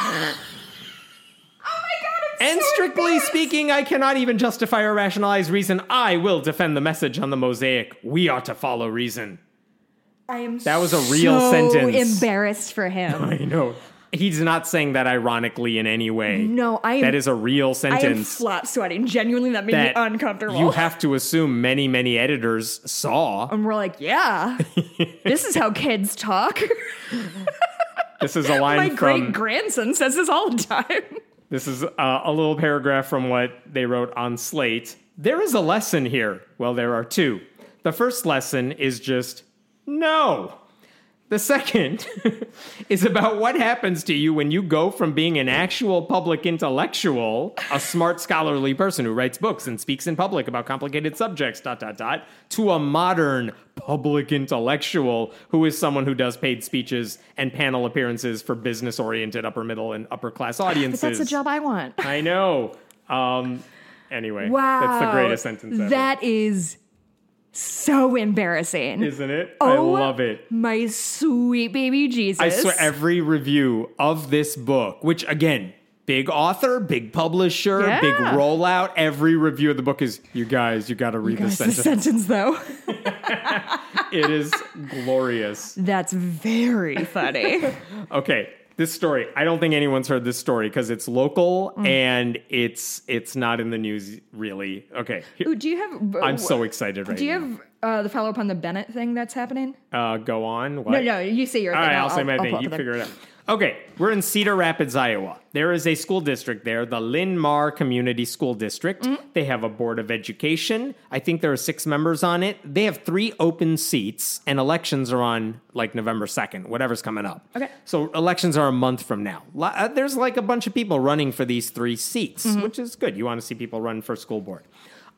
My! And strictly speaking, I cannot even justify or rationalize reason. I will defend the message on the mosaic. We ought to follow reason. I am That was a real so sentence. embarrassed for him. I know. He's not saying that ironically in any way. No, I am. That is a real sentence. I am flop sweating. Genuinely, that made that me uncomfortable. you have to assume many, many editors saw. and we're like, yeah, this is how kids talk. This is a line My from great grandson says this all the time. This is uh, a little paragraph from what they wrote on Slate. There is a lesson here. Well, there are two. The first lesson is just no. The second is about what happens to you when you go from being an actual public intellectual, a smart scholarly person who writes books and speaks in public about complicated subjects, dot, dot, dot, to a modern public intellectual who is someone who does paid speeches and panel appearances for business oriented upper middle and upper class audiences. But that's the job I want. I know. Um, anyway, Wow, that's the greatest sentence ever. That is so embarrassing. Isn't it? Oh, I love it. My sweet baby Jesus. I swear, every review of this book, which again, big author, big publisher, Yeah. big rollout, every review of the book is, you guys, you got to read the sentence. sentence though. it is glorious. That's very funny. Okay, this story. I don't think anyone's heard this story because it's local Mm. and it's it's not in the news really. Okay, here- Ooh, do you have? I'm so excited right Do you now. have uh, the follow up on the Benet thing that's happening? uh, go on. What? No, no. You say your All thing. right, I'll, say my thing. pull up You figure it out. Okay, we're in Cedar Rapids, Iowa. There is a school district there, the Linn-Mar Community School District. Mm-hmm. They have a board of education. I think there are six members on it. They have three open seats, and elections are on like November 2nd, whatever's coming up. Okay. So elections are a month from now. Uh, There's like a bunch of people running for these three seats, Mm-hmm. which is good. You want to see people run for school board.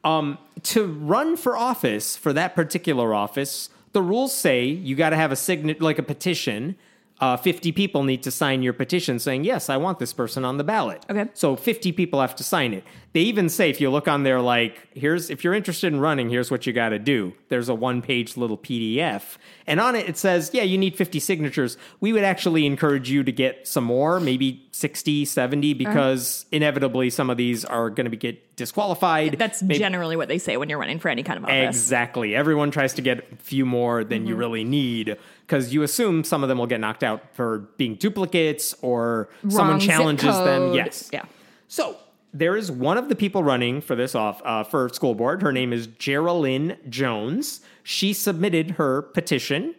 Um, to run for office, for that particular office, the rules say you got to have a sign like a petition uh, 50 people need to sign your petition saying, yes, I want this person on the ballot. Okay. So 50 people have to sign it. They even say, if you look on there, like, here's, if you're interested in running, here's what you got to do. There's a one page little PDF. And on it, it says, yeah, you need 50 signatures. We would actually encourage you to get some more, maybe 60, 70, because inevitably some of these are going to be get disqualified. That's Maybe- generally what they say when you're running for any kind of office. Exactly. Everyone tries to get a few more than Mm-hmm. you really need because you assume some of them will get knocked out for being duplicates or someone Wrong zip challenges them. Yes. Yeah. So there is one of the people running for this off uh, for school board. Her name is Geraldine Jones. She submitted her petition,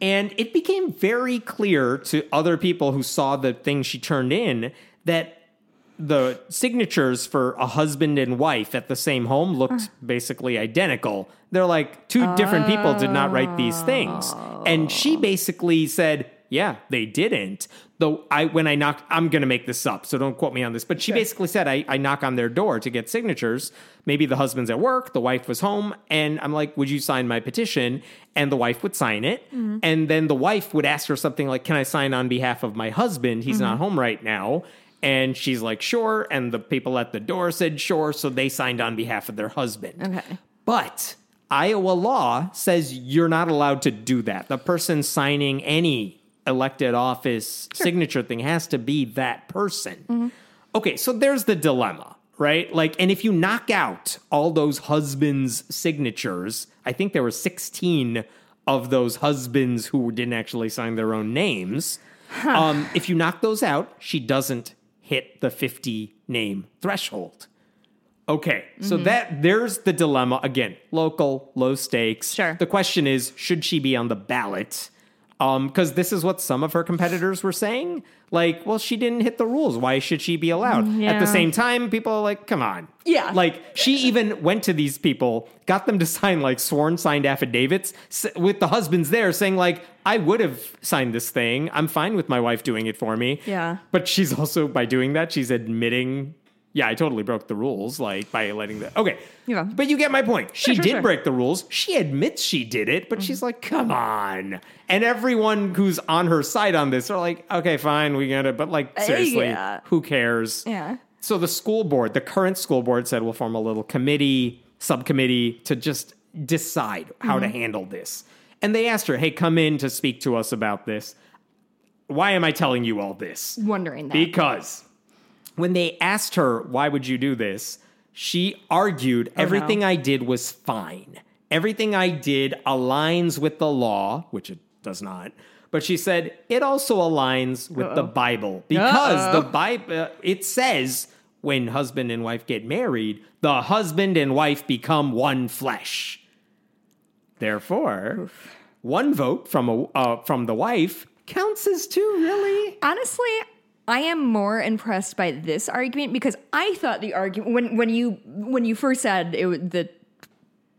and it became very clear to other people who saw the thing she turned in that the signatures for a husband and wife at the same home looked basically identical. They're like two different people did not write these things. And she oh. basically said, yeah, they didn't. Though I when I knocked I'm gonna make this up, so don't quote me on this. But she basically said I, I knock on their door to get signatures. Maybe the husband's at work, the wife was home, and I'm like, Would you sign my petition? And the wife would sign it. Mm-hmm. And then the wife would ask her something like, Can I sign on behalf of my husband? He's not mm-hmm. home right now. And she's like, sure. And the people at the door said, sure. So they signed on behalf of their husband. Okay. But Iowa law says you're not allowed to do that. The person signing any elected office signature thing has to be that person. Okay, so there's the dilemma, right? Like, and if you knock out all those husbands' signatures, I think there were 16 of those husbands who didn't actually sign their own names. Um, if you knock those out, she doesn't hit the 50 name threshold. Okay, so Mm-hmm. that there's the dilemma again. Local, low stakes. Sure. The question is, should she be on the ballot? Um, because this is what some of her competitors were saying. Like, well, she didn't hit the rules. Why should she be allowed? At the same time, people are like, come on. Yeah. Like, she even went to these people, got them to sign like sworn signed affidavits s- with the husbands there saying, like, I would have signed this thing. I'm fine with my wife doing it for me. Yeah. But she's also, by doing that, she's admitting, yeah, I totally broke the rules, like by letting the. Okay. Yeah. But you get my point. She sure, did sure. break the rules. She admits she did it, but mm-hmm. she's like, come on. And everyone who's on her side on this are like, okay, fine, we get it. But like, seriously, yeah. who cares? Yeah. So the school board, the current school board said we'll form a little committee, subcommittee to just decide how to mm-hmm. handle this. And they asked her, hey, come in to speak to us about this. Why am I telling you all this? Wondering that. Because when they asked her, why would you do this? She argued, everything I did was fine. Everything I did aligns with the law, which it does not. But she said it also aligns with the Bible because the Bible it says when husband and wife get married, the husband and wife become one flesh. Therefore, one vote from a uh, from the wife counts as two. Really? Honestly, I am more impressed by this argument because I thought the argument when when you when you first said it the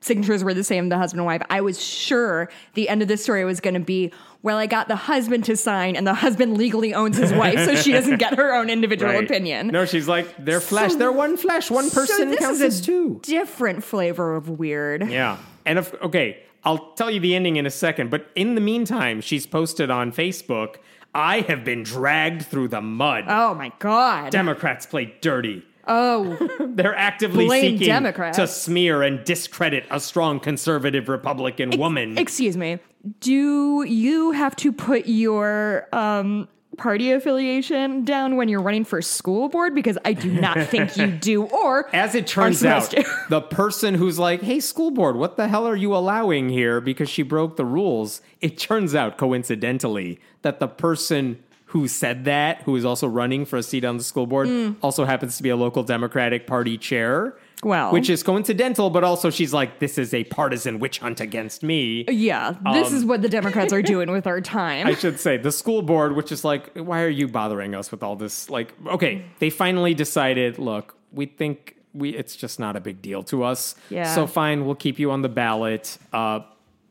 signatures were the same, the husband and wife. I was sure the end of this story was going to be well, I got the husband to sign, and the husband legally owns his wife, so she doesn't get her own individual Right. opinion. No, she's like they're flesh. So- they're one flesh. One so person this counts as two. different flavor of weird. Yeah, and if okay, I'll tell you the ending in a second. But in the meantime, she's posted on Facebook. I have been dragged through the mud. Oh my god! Democrats play dirty. oh, They're actively Blame seeking Democrats. to smear and discredit a strong conservative Republican woman. excuse me. Do you have to put your um, party affiliation down when you're running for school board? Because I do not think you do. Or As it turns out, the person who's like, hey, school board, what the hell are you allowing here because she broke the rules? It turns out, coincidentally, that the person who said that, who is also running for a seat on the school board, mm. also happens to be a local Democratic Party chair. Well. which is coincidental, but also she's like, this is a partisan witch hunt against me. yeah, this is what the Democrats are doing with our time. Um, I should say the school board, which is like, why are you bothering us with all this? Like, okay, they finally decided. Look, we think we it's just not a big deal to us. Yeah. So fine, we'll keep you on the ballot. Uh,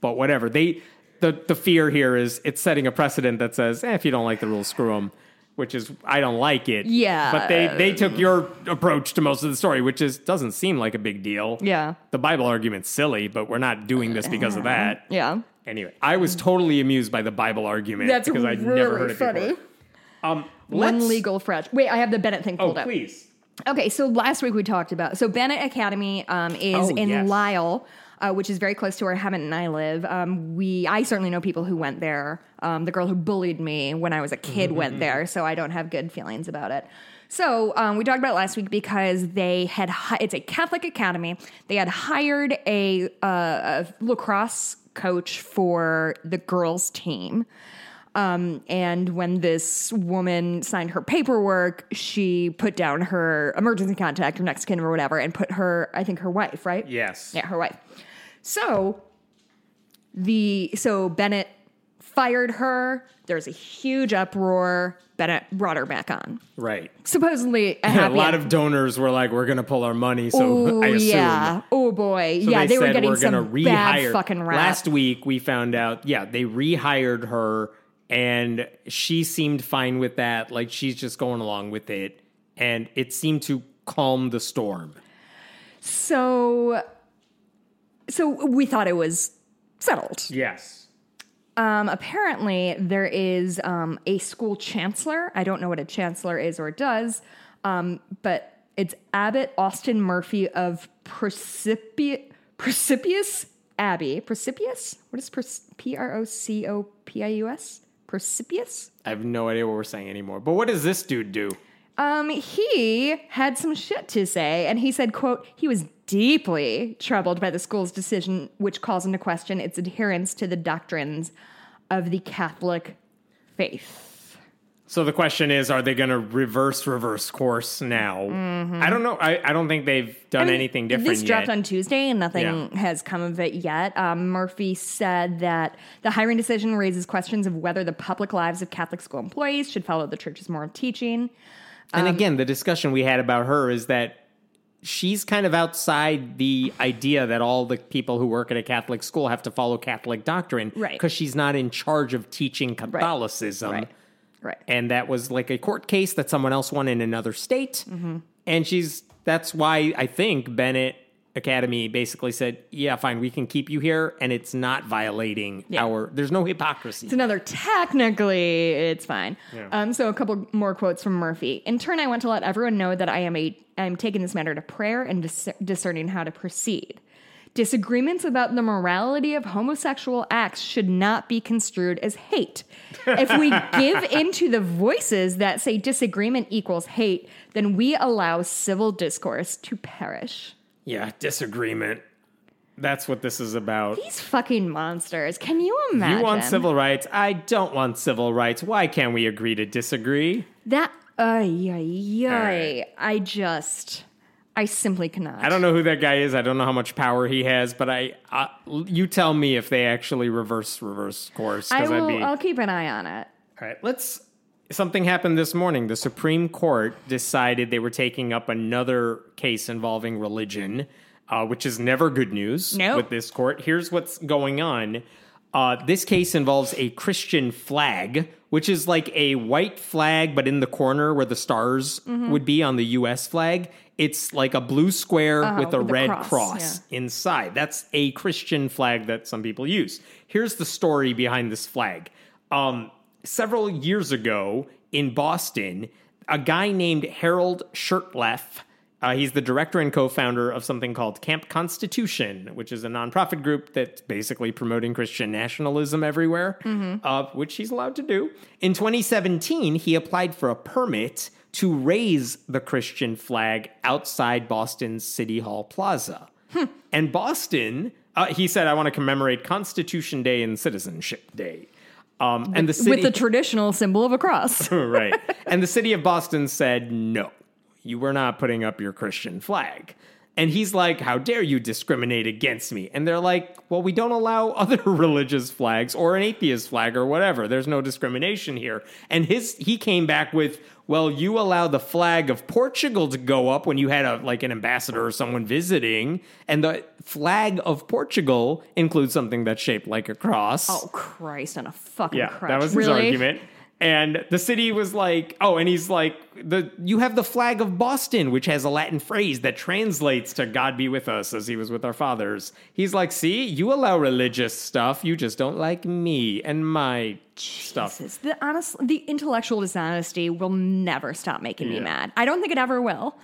but whatever they. The, the fear here is it's setting a precedent that says, eh, if you don't like the rules, screw them. Which is I don't like it. Yeah. But they they took your approach to most of the story, which is doesn't seem like a big deal. Yeah. The Bible argument's silly, but we're not doing this because of that. Yeah. Anyway, I was totally amused by the Bible argument That's because I'd really never heard of it funny. before. Um, One legal fresh. Wait, I have the Benet thing Oh, pulled up. please. Okay, so last week we talked about so Benet Academy um, is Oh, in yes. Lisle, uh, which is very close to where Hemant and I live. Um, we I certainly know people who went there. Um, the girl who bullied me when I was a kid Mm-hmm. went there, so I don't have good feelings about it. So um, we talked about it last week because they had hi- it's a Catholic academy. They had hired a, uh, a lacrosse coach for the girls team. Um, and when this woman signed her paperwork, she put down her emergency contact or next kin or whatever and put her, I think her wife, right? Yes. Yeah, her wife. So the so Benet fired her. There's a huge uproar. Benet brought her back on. Right. Supposedly a, a lot end. of donors were like, "We're going to pull our money," so Oh I assume. yeah. Oh boy. So yeah, they, were said, getting we're some gonna bad fucking rap. Last week we found out, yeah, they rehired her, and she seemed fine with that. Like she's just going along with it, and it seemed to calm the storm. so so we thought it was settled. Yes. Um, apparently, there is um, a school chancellor. I don't know what a chancellor is or does, um, but it's Abbot Austin Murphy of Precipi- Precipius Abbey. Precipius? What is P R O C O P I U S? Precipius? I have no idea what we're saying anymore. But what does this dude do? Um, he had some shit to say, and he said, quote, he was deeply troubled by the school's decision, which calls into question its adherence to the doctrines of the Catholic faith. So the question is, are they going to reverse reverse course now? I don't know. I, I don't think they've done Mm-hmm. I mean, anything different This dropped on Tuesday, and nothing Yeah. has come of it yet. Um, Murphy said that the hiring decision raises questions of whether the public lives of Catholic school employees should follow the church's moral teaching. And Um, again, the discussion we had about her is that she's kind of outside the idea that all the people who work at a Catholic school have to follow Catholic doctrine. Right. Because she's not in charge of teaching Catholicism. Right. Right. And that was like a court case that someone else won in another state. Mm-hmm. And she's, that's why I think Benet Academy basically said, yeah, fine, we can keep you here. And it's not violating Yeah. our, there's no hypocrisy. It's another technically, it's fine. Yeah. Um, so a couple more quotes from Murphy. In turn, I want to let everyone know that I am a I am taking this matter to prayer and dis- discerning how to proceed. Disagreements about the morality of homosexual acts should not be construed as hate. If we give into the voices that say disagreement equals hate, then we allow civil discourse to perish. Yeah, disagreement. That's what this is about. These fucking monsters. Can you imagine? You want civil rights. I don't want civil rights. Why can't we agree to disagree? That ay ay ay. I just I simply cannot. I don't know who that guy is. I don't know how much power he has, but I, uh, you tell me if they actually reverse reverse course. I 'cause I'd will be- I'll keep an eye on it. All right, let's. Something happened this morning. The Supreme Court decided they were taking up another case involving religion, uh, which is never good news Nope. with this court. Here's what's going on. Uh, this case involves a Christian flag, which is like a white flag, but in the corner where the stars Mm-hmm. would be on the U.S. flag. It's like a blue square with a with red cross, cross inside. That's a Christian flag that some people use. Here's the story behind this flag. Um, several years ago in Boston, a guy named Harold Shurtleff, uh, he's the director and co founder of something called Camp Constitution, which is a nonprofit group that's basically promoting Christian nationalism everywhere, uh, which he's allowed to do. In 2017, he applied for a permit to raise the Christian flag outside Boston's City Hall Plaza. And Boston, uh, he said, I want to commemorate Constitution Day and Citizenship Day. Um, and the city, With the traditional symbol of a cross. right. And the city of Boston said, no, you were not putting up your Christian flag. And he's like, how dare you discriminate against me? And they're like, well, we don't allow other religious flags or an atheist flag or whatever. There's no discrimination here. And his he came back with, well, you allow the flag of Portugal to go up when you had a like an ambassador or someone visiting, and the flag of Portugal includes something that's shaped like a cross. oh Christ on a fucking Yeah, crutch. that was his really? argument. And the city was like, oh, and he's like, the you have the flag of Boston, which has a Latin phrase that translates to God be with us as he was with our fathers. He's like, see, you allow religious stuff, you just don't like me and my stuff. The honest, the intellectual dishonesty will never stop making me mad. I don't think it ever will.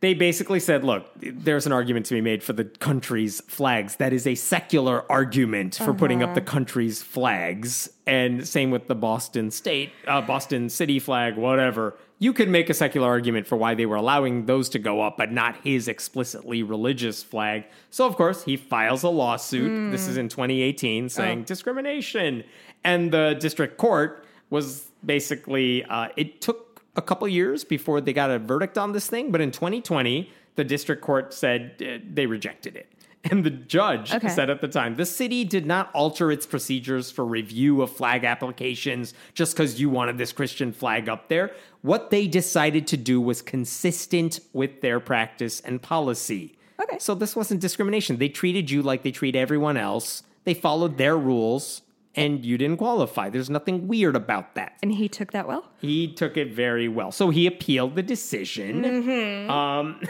They basically said, look, there's an argument to be made for the country's flags. That is a secular argument for putting up the country's flags. And same with the Boston state, uh, Boston city flag, whatever. You could make a secular argument for why they were allowing those to go up, but not his explicitly religious flag. So, of course, he files a lawsuit. This is in 2018 saying discrimination. And the district court was basically, uh, it took a couple years before they got a verdict on this thing, but in 2020, the district court said uh, they rejected it. And the judge Okay. said at the time, the city did not alter its procedures for review of flag applications just because you wanted this Christian flag up there. What they decided to do was consistent with their practice and policy. Okay. So this wasn't discrimination. They treated you like they treat everyone else. They followed their rules and you didn't qualify. There's nothing weird about that. And he took that well. He took it very well. So he appealed the decision. Mm-hmm. Um,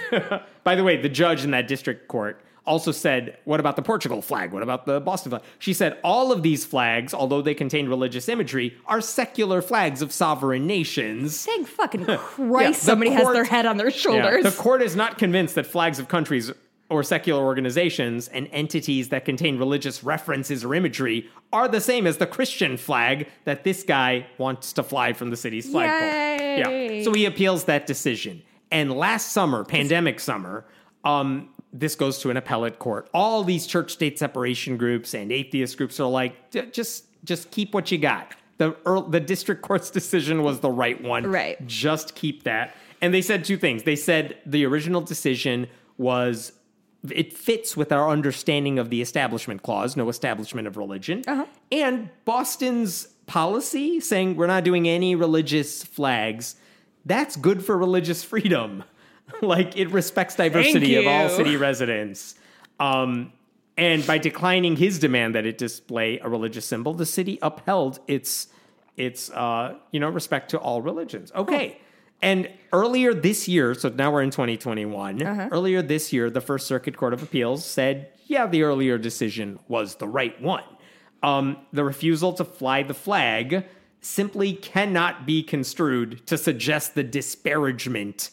by the way, the judge in that district court also said, What about the Portugal flag? What about the Boston flag? She said, All of these flags, although they contain religious imagery, are secular flags of sovereign nations. Thank fucking Christ, somebody has their head on their Yeah, shoulders. the court is not convinced that flags of countries or secular organizations and entities that contain religious references or imagery are the same as the Christian flag that this guy wants to fly from the city's flagpole. Yay. Yeah. So he appeals that decision. And last summer, pandemic summer, um, this goes to an appellate court. All these church state separation groups and atheist groups are like, just just keep what you got. The the district court's decision was the right one. Right. Just keep that. And they said two things. They said the original decision was it fits with our understanding of the establishment clause, no establishment of religion. Uh-huh. And Boston's policy saying we're not doing any religious flags, that's good for religious freedom. like it respects diversity of all city residents. Um, and by declining his demand that it display a religious symbol, the city upheld its its uh, you know respect to all religions. Okay. And earlier this year, so now we're in 2021. Earlier this year, the First Circuit Court of Appeals said, yeah, the earlier decision was the right one. Um, the refusal to fly the flag simply cannot be construed to suggest the disparagement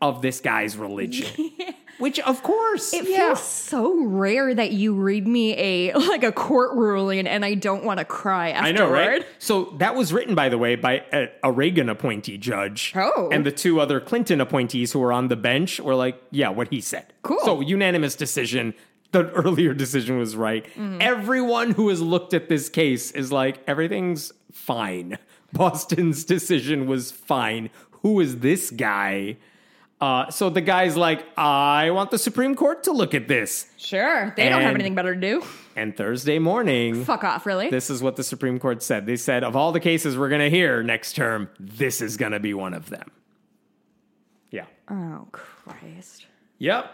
of this guy's religion. Which, of course, It yeah. feels so rare that you read me a like a court ruling and I don't want to cry afterward. I know, right? So that was written, by the way, by a, a Reagan appointee judge. Oh. And the two other Clinton appointees who were on the bench were like, yeah, what he said. Cool. So unanimous decision. The earlier decision was right. Mm-hmm. Everyone who has looked at this case is like, everything's fine. Boston's decision was fine. Who is this guy? Uh, so the guy's like, I want the Supreme Court to look at this. Sure, they don't have anything better to do. And Thursday morning, Fuck off, really? this is what the Supreme Court said. They said, of all the cases we're going to hear next term, this is going to be one of them. Yeah. oh Christ! Yep.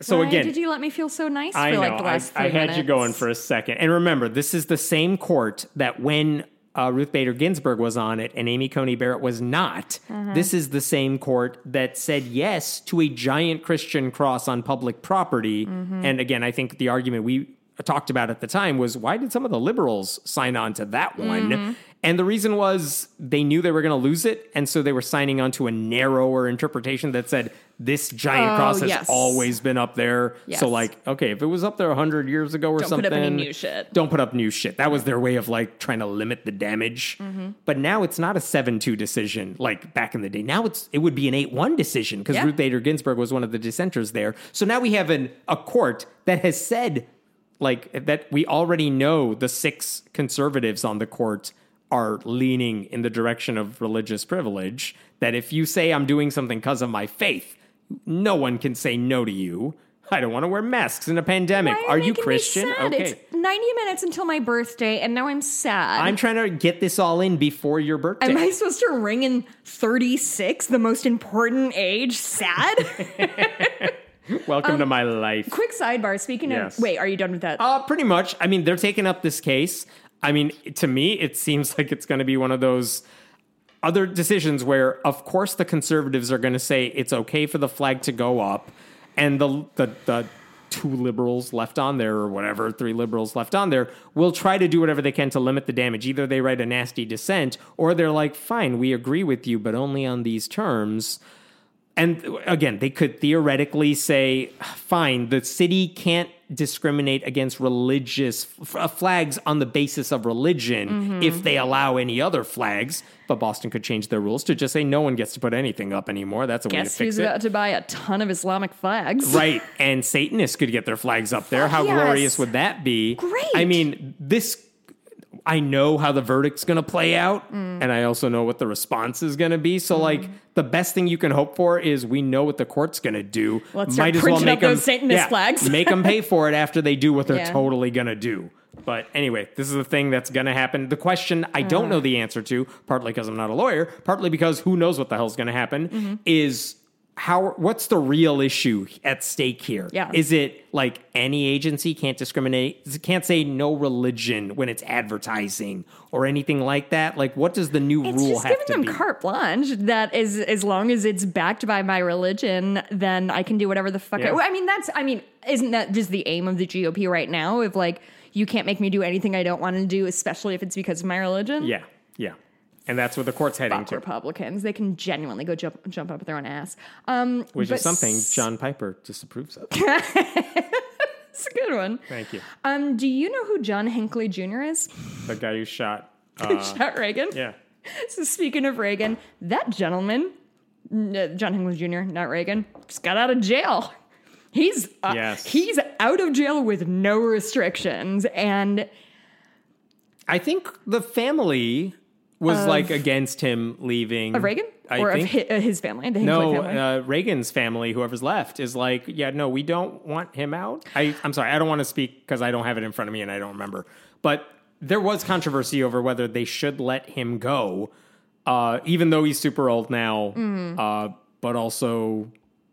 So Why again, did you let me feel so nice I for know like the I, last I three had you going for a second. And remember, this is the same court that when uh, Ruth Bader Ginsburg was on it and Amy Coney Barrett was not, Uh-huh. this is the same court that said yes to a giant Christian cross on public property. Mm-hmm. And again, I think the argument we talked about at the time was why did some of the liberals sign on to that one? Mm-hmm. And the reason was they knew they were going to lose it. And so they were signing on to a narrower interpretation that said this giant Oh, cross has yes. always been up there. Yes. So, like, okay, if it was up there 100 years ago or Don't put something, up any new shit. don't put up new shit. That was their way of like trying to limit the damage. Mm-hmm. But now it's not a 7 2 decision like back in the day. Now it's it would be an 8 1 decision because Yeah. Ruth Bader Ginsburg was one of the dissenters there. So now we have an, a court that has said, like, that we already know the six conservatives on the court are leaning in the direction of religious privilege. That if you say I'm doing something because of my faith, no one can say no to you. I don't want to wear masks in a pandemic. Why Are you Christian? Okay. It's 90 minutes until my birthday, and now I'm sad. I'm trying to get this all in before your birthday. Am I supposed to ring in 36, the most important age? Sad? Welcome to my life. Quick sidebar. Speaking Yes. of, wait, are you done with that? Uh, pretty much. I mean, they're taking up this case. I mean, to me, it seems like it's going to be one of those other decisions where, of course, the conservatives are going to say it's okay for the flag to go up, and the the the two liberals left on there or whatever, three liberals left on there, will try to do whatever they can to limit the damage. Either they write a nasty dissent, or they're like, "Fine, we agree with you, but only on these terms." And again, they could theoretically say, fine, the city can't discriminate against religious f- uh, flags on the basis of religion if they allow any other flags. But Boston could change their rules to just say no one gets to put anything up anymore. That's a way to Guess fix who's it. about to buy a ton of Islamic flags? Right. And Satanists could get their flags up there. How yes. glorious would that be? Great. I mean, this I know how the verdict's going to play out Mm. and I also know what the response is going to be. So like the best thing you can hope for is we know what the court's going to do. Let's start printing up those Satanist flags. make them pay for it after they do what they're Yeah. totally going to do. But anyway, this is the thing that's going to happen. The question I don't Uh. know the answer to, partly because I'm not a lawyer, partly because who knows what the hell's going to happen, Mm-hmm. is how what's the real issue at stake here? Yeah. Is it like any agency can't discriminate, can't say no religion when it's advertising or anything like that? Like, what does the new It's rule just have giving to them be? carte blanche that is as long as it's backed by my religion, then I can do whatever the fuck. I, Yeah. well, I mean, that's I mean, isn't that just the aim of the GOP right now? If like you can't make me do anything I don't want to do, especially if it's because of my religion. yeah, yeah. And that's where the court's heading Fuck to, Republicans. They can genuinely go jump jump up with their own ass. Um, which is something s- John Piper disapproves of. It's a good one. Thank you. Um, do you know who John Hinckley Jr. is? The guy who shot. Uh, Shot Reagan. yeah. So speaking of Reagan, that gentleman, uh, John Hinckley Jr., not Reagan, just got out of jail. He's uh, Yes. he's out of jail with no restrictions, and I think the family was like against him leaving. of Reagan I or think. of uh, his family, no, family. uh, Reagan's family, whoever's left, is like, yeah, no, we don't want him out. I, I'm sorry, I don't want to speak because I don't have it in front of me and I don't remember. But there was controversy over whether they should let him go, uh, even though he's super old now. Mm-hmm. Uh, but also,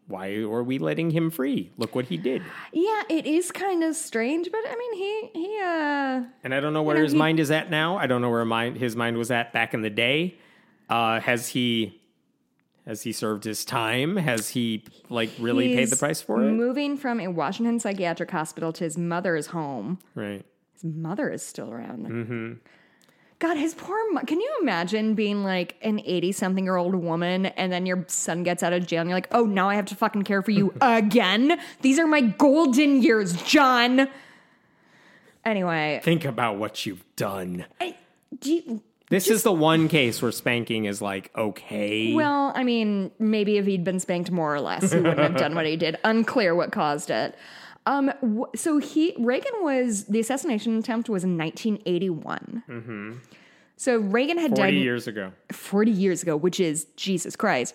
why are we letting him free? Look what he did. yeah, it is kind of strange, but I mean, he he uh And I don't know where know, his he- mind is at now. I don't know where mind, his mind was at back in the day. Uh, has he has he served his time? Has he like really paid the price for it? Moving from a Washington psychiatric hospital to his mother's home. Right. His mother is still around. Mm-hmm. God, his poor. Mo- Can you imagine being like an eighty-something-year-old woman, and then your son gets out of jail, and you're like, "Oh, now I have to fucking care for you again? These are my golden years, John." Anyway, Think about what you've done. I, do you, This is the one case where spanking is like okay. well, I mean, maybe if he'd been spanked more or less, he wouldn't have done what he did. Unclear what caused it. Um, wh- so he Reagan was the assassination attempt was in 1981. Mm-hmm. So Reagan had forty died years ago. 40 years ago, which is Jesus Christ.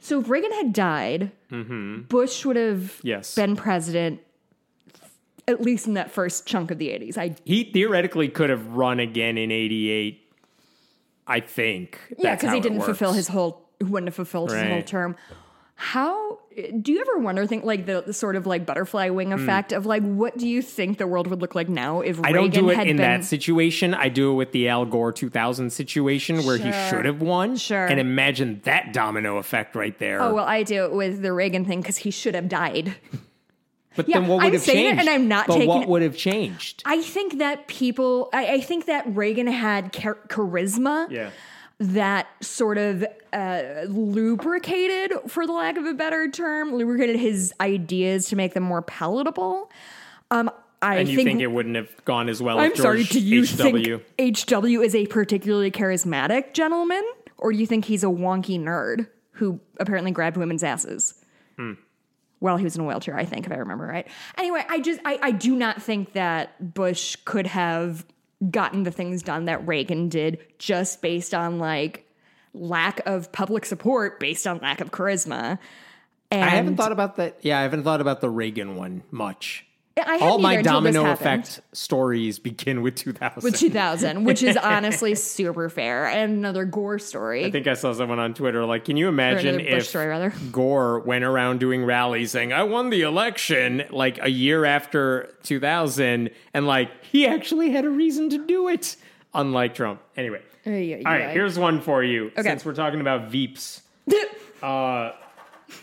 So if Reagan had died, Bush would have Yes. been president at least in that first chunk of the 80s. I He theoretically could have run again in '88. I think. yeah, because he didn't fulfill his whole wouldn't have fulfilled his whole term. How do you ever wonder think like the, the sort of like butterfly wing effect of like what do you think the world would look like now if Hmm. I Reagan don't do it had in been that situation. I do it with the Al Gore 2000 situation where he should have won. Sure. And imagine that domino effect right there. Oh well, I do it with the Reagan thing because he should have died. but yeah, then what would I'm have saying it changed? and I'm not but taking what would have changed? I think that people, I, I think that Reagan had char- charisma Yeah. That sort of uh, lubricated, for the lack of a better term, lubricated his ideas to make them more palatable. Um, I And you think, think, it wouldn't have gone as well I'm sorry, do you H.W.? think HW is a particularly charismatic gentleman? Or do you think he's a wonky nerd who apparently grabbed women's asses? Hmm. Well, he was in a wheelchair, I think, if I remember right. Anyway, I just I, I do not think that Bush could have gotten the things done that Reagan did just based on like lack of public support, based on lack of charisma. And I haven't thought about that. Yeah, I haven't thought about the Reagan one much. I All my either until this domino effect stories begin with 2000. with 2000, which is honestly super fair. And another Gore story. I think I saw someone on Twitter like, can you imagine if story. Gore went around doing rallies saying, I won the election like a year after 2000, and like he actually had a reason to do it, unlike Trump. Anyway. Ay, ay, All right, ay. here's one for you Okay. since we're talking about Veeps. Uh,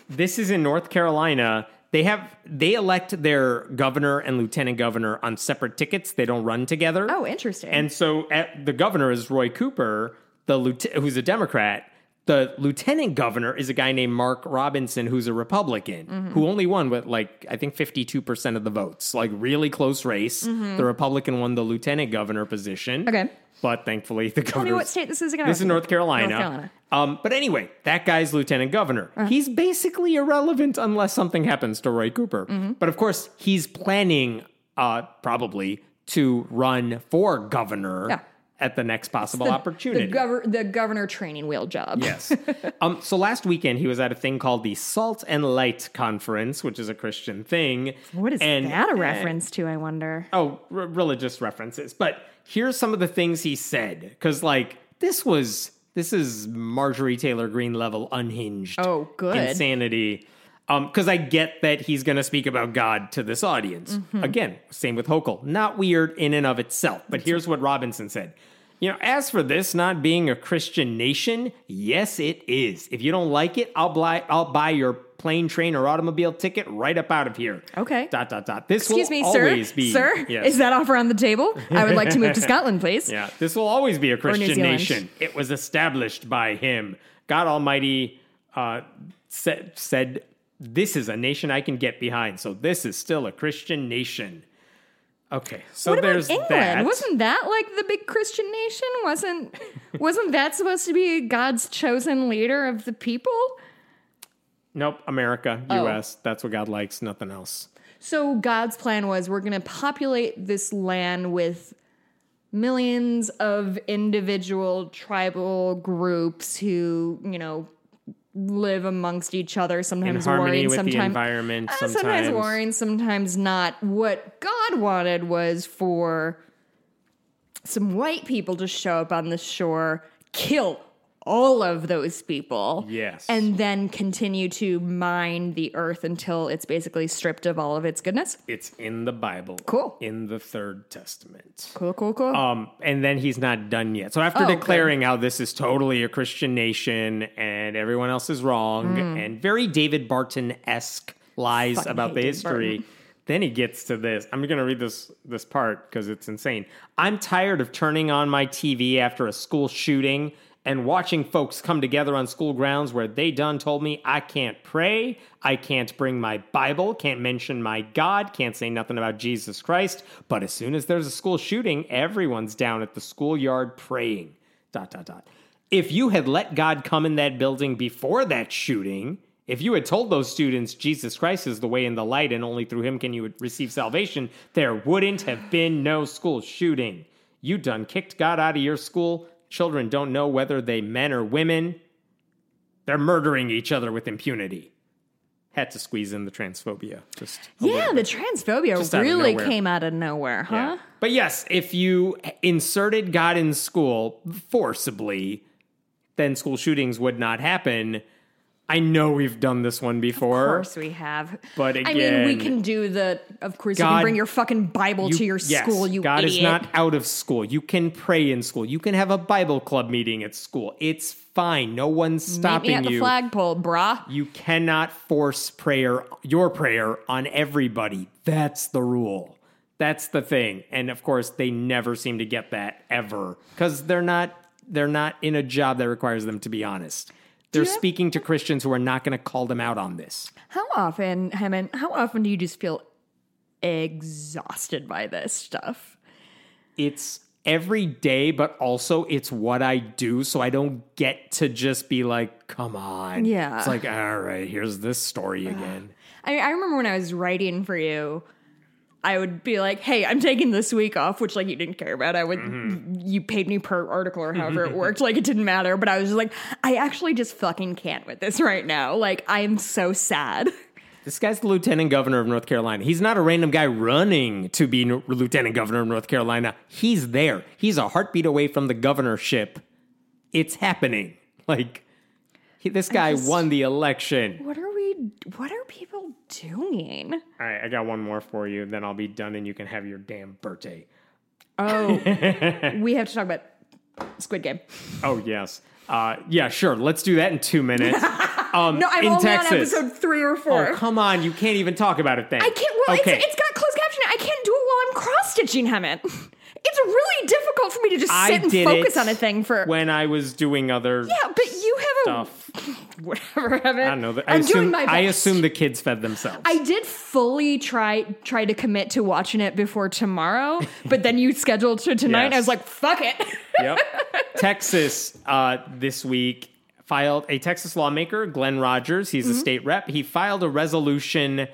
this is in North Carolina. They have they elect their governor and lieutenant governor on separate tickets. They don't run together. oh, interesting. And so at, the governor is Roy Cooper, the who's a Democrat. The lieutenant governor is a guy named Mark Robinson, who's a Republican, Mm-hmm. who only won with like I think fifty two percent of the votes. Like really close race. The Republican won the lieutenant governor position. Mm-hmm. Okay. but thankfully the governor. Tell me what state this is again. This is North Carolina. North Carolina. Um, but anyway, that guy's lieutenant governor. Uh-huh. He's basically irrelevant unless something happens to Roy Cooper. Mm-hmm. But of course, he's planning, uh, probably to run for governor Yeah. At the next possible opportunity. The, gover- the governor training wheel job. Yes. um, so last weekend he was at a thing called the Salt and Light Conference, which is a Christian thing. What is And- that a reference to, I wonder? oh, r- religious references. But here's some of the things he said because, like, this was this is Marjorie Taylor Greene level unhinged. Oh, good. insanity. Um, because I get that he's going to speak about God to this audience. Mm-hmm. Again, same with Hochul. Not weird in and of itself. But here's what Robinson said. You know, as for this not being a Christian nation, yes, it is. If you don't like it, I'll buy I'll buy your plane, train, or automobile ticket right up out of here. Okay. Dot dot dot. This Excuse me, sir. be Sir, Yes. is that offer on the table? I would like to move to Scotland, please. Yeah, this will always be a Christian nation. It was established by him. God Almighty uh, said, said, This is a nation I can get behind. So this is still a Christian nation. Okay, so What there's about England? that. Wasn't that like the big Christian nation? Wasn't wasn't that supposed to be God's chosen leader of the people? nope, America, Oh. U.S. That's what God likes, nothing else. So God's plan was we're going to populate this land with millions of individual tribal groups who, you know, live amongst each other, sometimes harmony warring, with the sometimes environment, Uh, sometimes. sometimes warring, sometimes not. What God wanted was for some white people to show up on the shore, kill all of those people. Yes. And then continue to mine the earth until it's basically stripped of all of its goodness. It's in the Bible. Cool. In the Third Testament. Cool, cool, cool. Um, and then he's not done yet. So after Oh, declaring how this is totally a Christian nation and everyone else is wrong and very David Barton esque lies. Fucking about the history, Barton. then he gets to this. I'm going to read this this part because it's insane. I'm tired of turning on my TV after a school shooting and watching folks come together on school grounds where they done told me I can't pray, I can't bring my Bible, can't mention my God, can't say nothing about Jesus Christ. But as soon as there's a school shooting, everyone's down at the schoolyard praying. Dot dot dot. If you had let God come in that building before that shooting, if you had told those students Jesus Christ is the way and the light and only through him can you receive salvation, there wouldn't have been no school shooting. You done kicked God out of your school. Children don't know whether they men or women. They're murdering each other with impunity. Had to squeeze in the transphobia. Just yeah, the transphobia Just really nowhere. came out of nowhere, huh? Yeah. But yes, if you inserted God in school forcibly, then school shootings would not happen. I know we've done this one before. Of course we have. But again, I mean, we can do the. Of course, you can bring your fucking Bible to your yes, school. You God idiot. is not out of school. You can pray in school. You can have a Bible club meeting at school. It's fine. No one's Meet stopping me at the flagpole, brah. You cannot force prayer, your prayer, on everybody. That's the rule. That's the thing. And of course, they never seem to get that ever because they're not they're not in a job that requires them to be honest. They're speaking to Christians who are not going to call them out on this. How often, Hemant? How often do you just feel exhausted by this stuff? It's every day, but also it's what I do. So I don't get to just be like, come on. Yeah. It's like, all right, here's this story again. I, I remember when I was writing for you, I would be like, "Hey, I'm taking this week off," which like you didn't care about. I would Mm-hmm. you paid me per article or however it worked. Like it didn't matter. But I was just like, I actually just fucking can't with this right now. Like I am so sad. This guy's the lieutenant governor of North Carolina. He's not a random guy running to be no- lieutenant governor of North Carolina. He's there. He's a heartbeat away from the governorship. It's happening. Like, he, this guy just- won the election. What are we? What are people doing? All right, I got one more for you. Then I'll be done and you can have your damn birthday. Oh, we have to talk about Squid Game. Oh, yes. Uh, yeah, sure. Let's do that in two minutes. Um, No, I'm in only Texas. on episode three or four. Oh, come on. You can't even talk about it then. I can't. Well, okay. it's, it's got closed captioning. I can't do it while I'm cross stitching him. It. It's really difficult for me to just I sit and focus on a thing for. when I was doing other yeah, but you have a stuff. whatever. Evan. I don't know. I I'm assume, doing my best. I assume the kids fed themselves. I did fully try try to commit to watching it before tomorrow, but then you scheduled to tonight. and I was like, "Fuck it." yep. Texas uh, this week filed a Texas lawmaker, Glenn Rogers. He's Mm-hmm. a state rep. He filed a resolution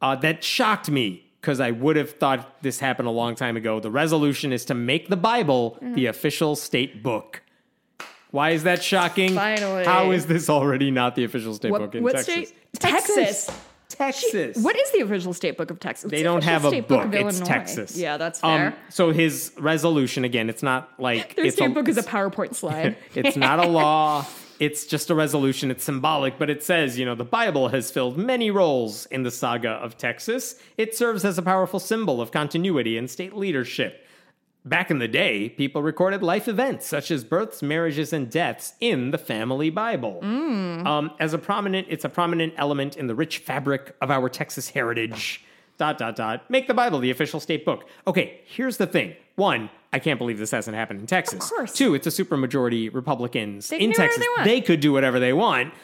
uh, that shocked me because I would have thought this happened a long time ago. The resolution is to make the Bible Mm-hmm. the official state book. Why is that shocking? Finally. How is this already not the official state book in what Texas? state? Texas. Texas. What is the official state book of Texas? They It's the don't have a state book. of It's Illinois. Texas. Yeah, that's fair. Um, so his resolution again, it's not like Their it's state a, book is a PowerPoint slide. it's not a law. It's just a resolution. It's symbolic, but it says, you know, the Bible has filled many roles in the saga of Texas. It serves as a powerful symbol of continuity and state leadership. Back in the day, people recorded life events such as births, marriages, and deaths in the family Bible. Um, as a prominent, it's a prominent element in the rich fabric of our Texas heritage. Dot dot dot. Make the Bible the official state book. Okay, here's the thing. One, I can't believe this hasn't happened in Texas. Of course. Two, it's a supermajority Republicans They in Texas. they. They could do whatever they want.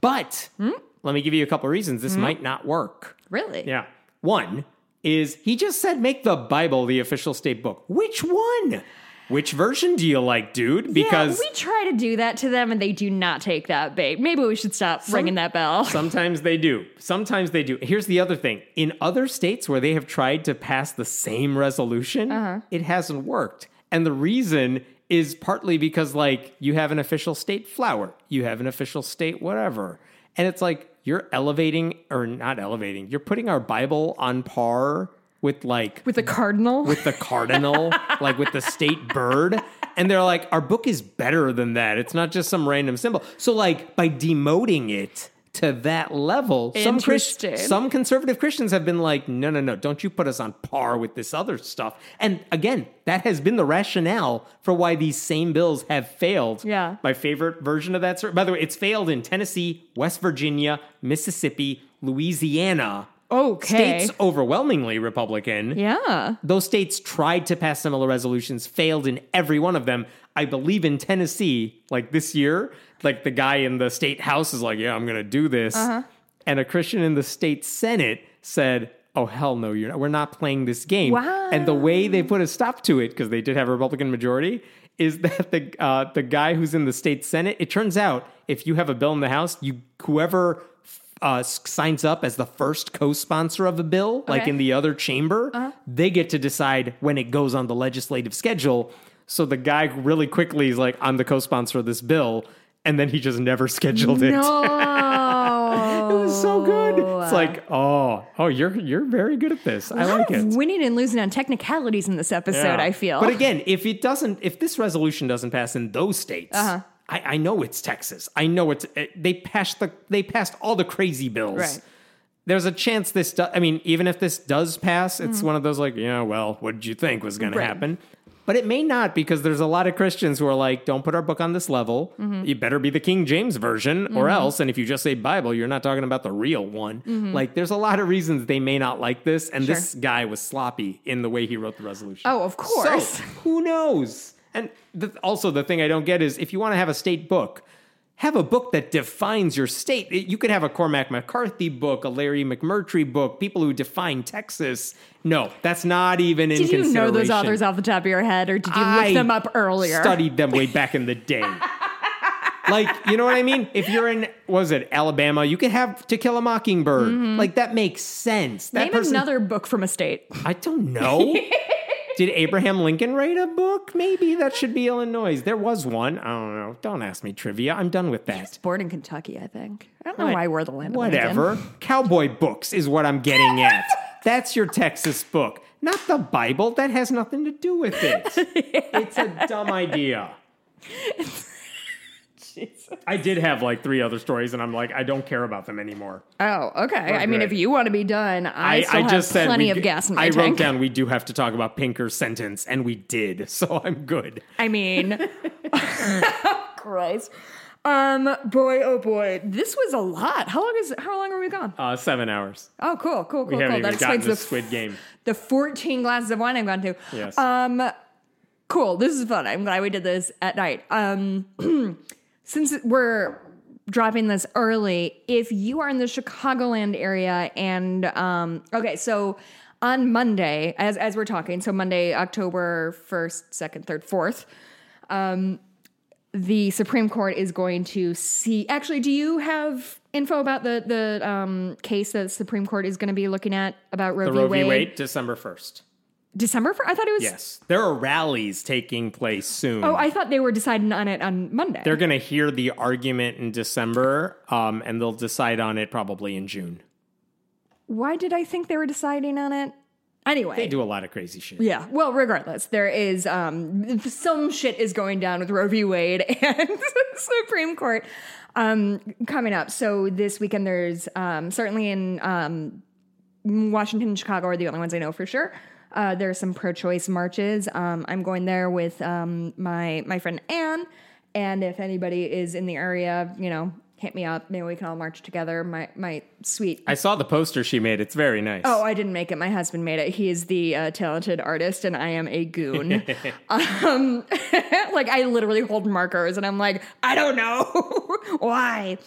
But Hmm? let me give you a couple reasons this might not work. really? Yeah. One is he just said make the Bible the official state book. Which one? Which version do you like, dude? Because yeah, we try to do that to them and they do not take that bait. Maybe we should stop ringing that bell. sometimes they do. Sometimes they do. Here's the other thing. In other states where they have tried to pass the same resolution, Uh-huh. it hasn't worked. And the reason is partly because like you have an official state flower, you have an official state whatever. And it's like you're elevating or not elevating. You're putting our Bible on par with like With the cardinal? with the cardinal, like with the state bird. And they're like, our book is better than that. It's not just some random symbol. So, like, by demoting it to that level, some Chris- Interesting. some conservative Christians have been like, no, no, no, don't you put us on par with this other stuff. And again, that has been the rationale for why these same bills have failed. Yeah. My favorite version of that. By the way, it's failed in Tennessee, West Virginia, Mississippi, Louisiana. Okay. States overwhelmingly Republican yeah. those states tried to pass similar resolutions, failed in every one of them. I believe in Tennessee, like this year, like the guy in the state house is like, "Yeah, I'm going to do this," Uh-huh. and a Christian in the state senate said, "Oh hell no, you're not. We're not playing this game." Wow. And the way they put a stop to it, because they did have a Republican majority, is that the uh, the guy who's in the state senate. It turns out if you have a bill in the house, you whoever uh, signs up as the first co-sponsor of a bill, like in the other chamber, they get to decide when it goes on the legislative schedule. So the guy really quickly is like, "I'm the co-sponsor of this bill," and then he just never scheduled it. No. it was so good. It's like, oh, oh, you're you're very good at this. I like it. Winning and losing on technicalities in this episode, Yeah. I feel. But again, if it doesn't, if this resolution doesn't pass in those states, Uh-huh. I, I know it's Texas. I know it's eh, they passed the they passed all the crazy bills. Right. There's a chance this. Do, I mean, even if this does pass, it's one of those like, yeah, well, what did you think was going Mm-hmm. Right. to happen? But it may not because there's a lot of Christians who are like, don't put our book on this level. Mm-hmm. You better be the King James version or else. And if you just say Bible, you're not talking about the real one. Like, there's a lot of reasons they may not like this. And Mm-hmm. Sure. this guy was sloppy in the way he wrote the resolution. Oh, of course. So, who knows? And the, also, the thing I don't get is if you want to have a state book, have a book that defines your state. You could have a Cormac McCarthy book, a Larry McMurtry book, people who define Texas. No, that's not even in consideration. did you know those authors off the top of your head, or did you I look them up earlier? Studied them way back in the day. like, you know what I mean? If you're in, was it Alabama? You could have To Kill a Mockingbird. Like that makes sense. That Mm-hmm. Name person, another book from a state. I don't know. Did Abraham Lincoln write a book? Maybe that should be Illinois. There was one. I don't know. Don't ask me trivia. I'm done with that. He was Born in Kentucky, I think. I don't know why we're the land Whatever. Lincoln. Cowboy books is what I'm getting at. That's your Texas book, not the Bible. That has nothing to do with it. It's a dumb idea. I did have like three other stories, and I'm like, I don't care about them anymore. Oh, okay. I mean, good. if you want to be done, I, I, still I have just said plenty we of gas in my I tank. wrote down we do have to talk about Pinker's sentence, and we did, so I'm good. I mean, Christ. Um, boy, oh boy, this was a lot. How long is? How long are we gone? Uh, seven hours. Oh, cool, cool, cool, We cool, haven't cool. That even gotten explains the Squid Game. the 14 glasses of wine I've gone to. Yes. Um, cool. This is fun. I'm glad we did this at night. Um, since we're dropping this early, if you are in the Chicagoland area and um, okay, so on Monday, as as we're talking, so Monday, October first, second, third, fourth. Um, the Supreme Court is going to see. Actually, do you have info about the the um, case that the Supreme Court is going to be looking at about Roe The v. Roe v. Wade? Wade, December 1st. December? For, I thought it was. Yes. There are rallies taking place soon. Oh, I thought they were deciding on it on Monday. They're going to hear the argument in December, um, and they'll decide on it probably in June. Why did I think they were deciding on it? Anyway, They do a lot of crazy shit. Yeah. Well, regardless, there is um some shit is going down with Roe v. Wade and Supreme Court um coming up. So this weekend there's um certainly in um Washington and Chicago are the only ones I know for sure. Uh, there are some pro-choice marches. Um, I'm going there with um, my my friend Anne, and if anybody is in the area, you know, hit me up. Maybe we can all march together. My my sweet I saw the poster she made. It's very nice. Oh, I didn't make it. My husband made it. He is the uh, talented artist, and I am a goon. um, like I literally hold markers, and I'm like, I don't know why.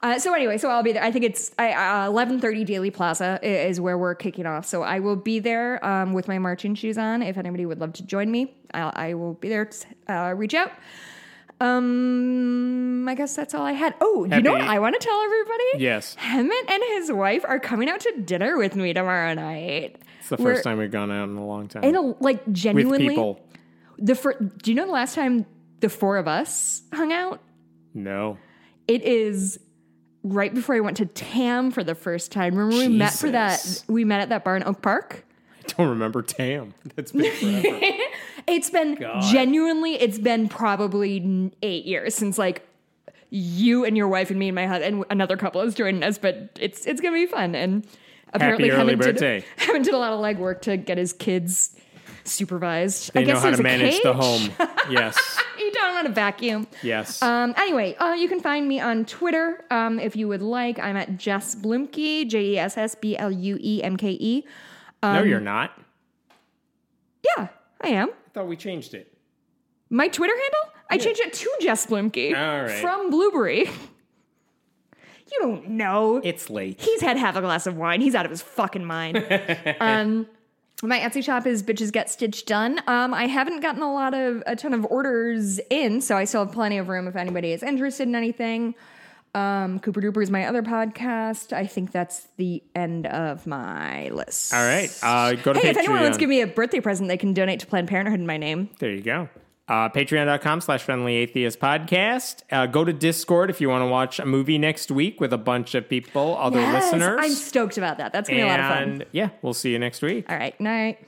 Uh, so anyway, so I'll be there. I think it's eleven thirty Daley Plaza is where we're kicking off. So I will be there um, with my marching shoes on. If anybody would love to join me, I'll, I will be there. To, uh, reach out. Um, I guess that's all I had. Oh, you know what I want to tell everybody? Yes. Hemant and his wife are coming out to dinner with me tomorrow night. It's the We're- first time we've gone out in a long time. In a, like with genuinely, people. the fir- do you know the last time the four of us hung out? No. It is right before I went to TAM for the first time. Remember we met for that? We met at that bar in Oak Park. I don't remember TAM. That's been forever. It's been God. genuinely. It's been probably eight years since like you and your wife and me and my husband and another couple is joining us. But it's it's gonna be fun and apparently early Hemant birthday. Did, Hemant did a lot of legwork to get his kids supervised. They I guess know how to a manage the home. Yes. You don't want to vacuum. Yes. Um, anyway, uh, you can find me on Twitter um, if you would like. I'm at Jess Bluemke, J E S S B L U E M K E. no, you're not. Yeah, I am. I thought we changed it. My Twitter handle? I changed it to Jess Bluemke All right. from Blueberry. You don't know. It's late. He's had half a glass of wine. He's out of his fucking mind. um, my Etsy shop is bitches get stitched done. Um, I haven't gotten a lot of a ton of orders in, so I still have plenty of room if anybody is interested in anything. Um, Cooper Duper is my other podcast. I think that's the end of my list. All right. Uh, go to Hey, Patreon. if anyone wants to give me a birthday present, they can donate to Planned Parenthood in my name. There you go. Uh, Patreon.com slash friendly atheist podcast. Uh, go to Discord if you want to watch a movie next week with a bunch of people, other Yes, listeners. I'm stoked about that. That's gonna be a lot of fun. yeah, we'll see you next week. All right, night.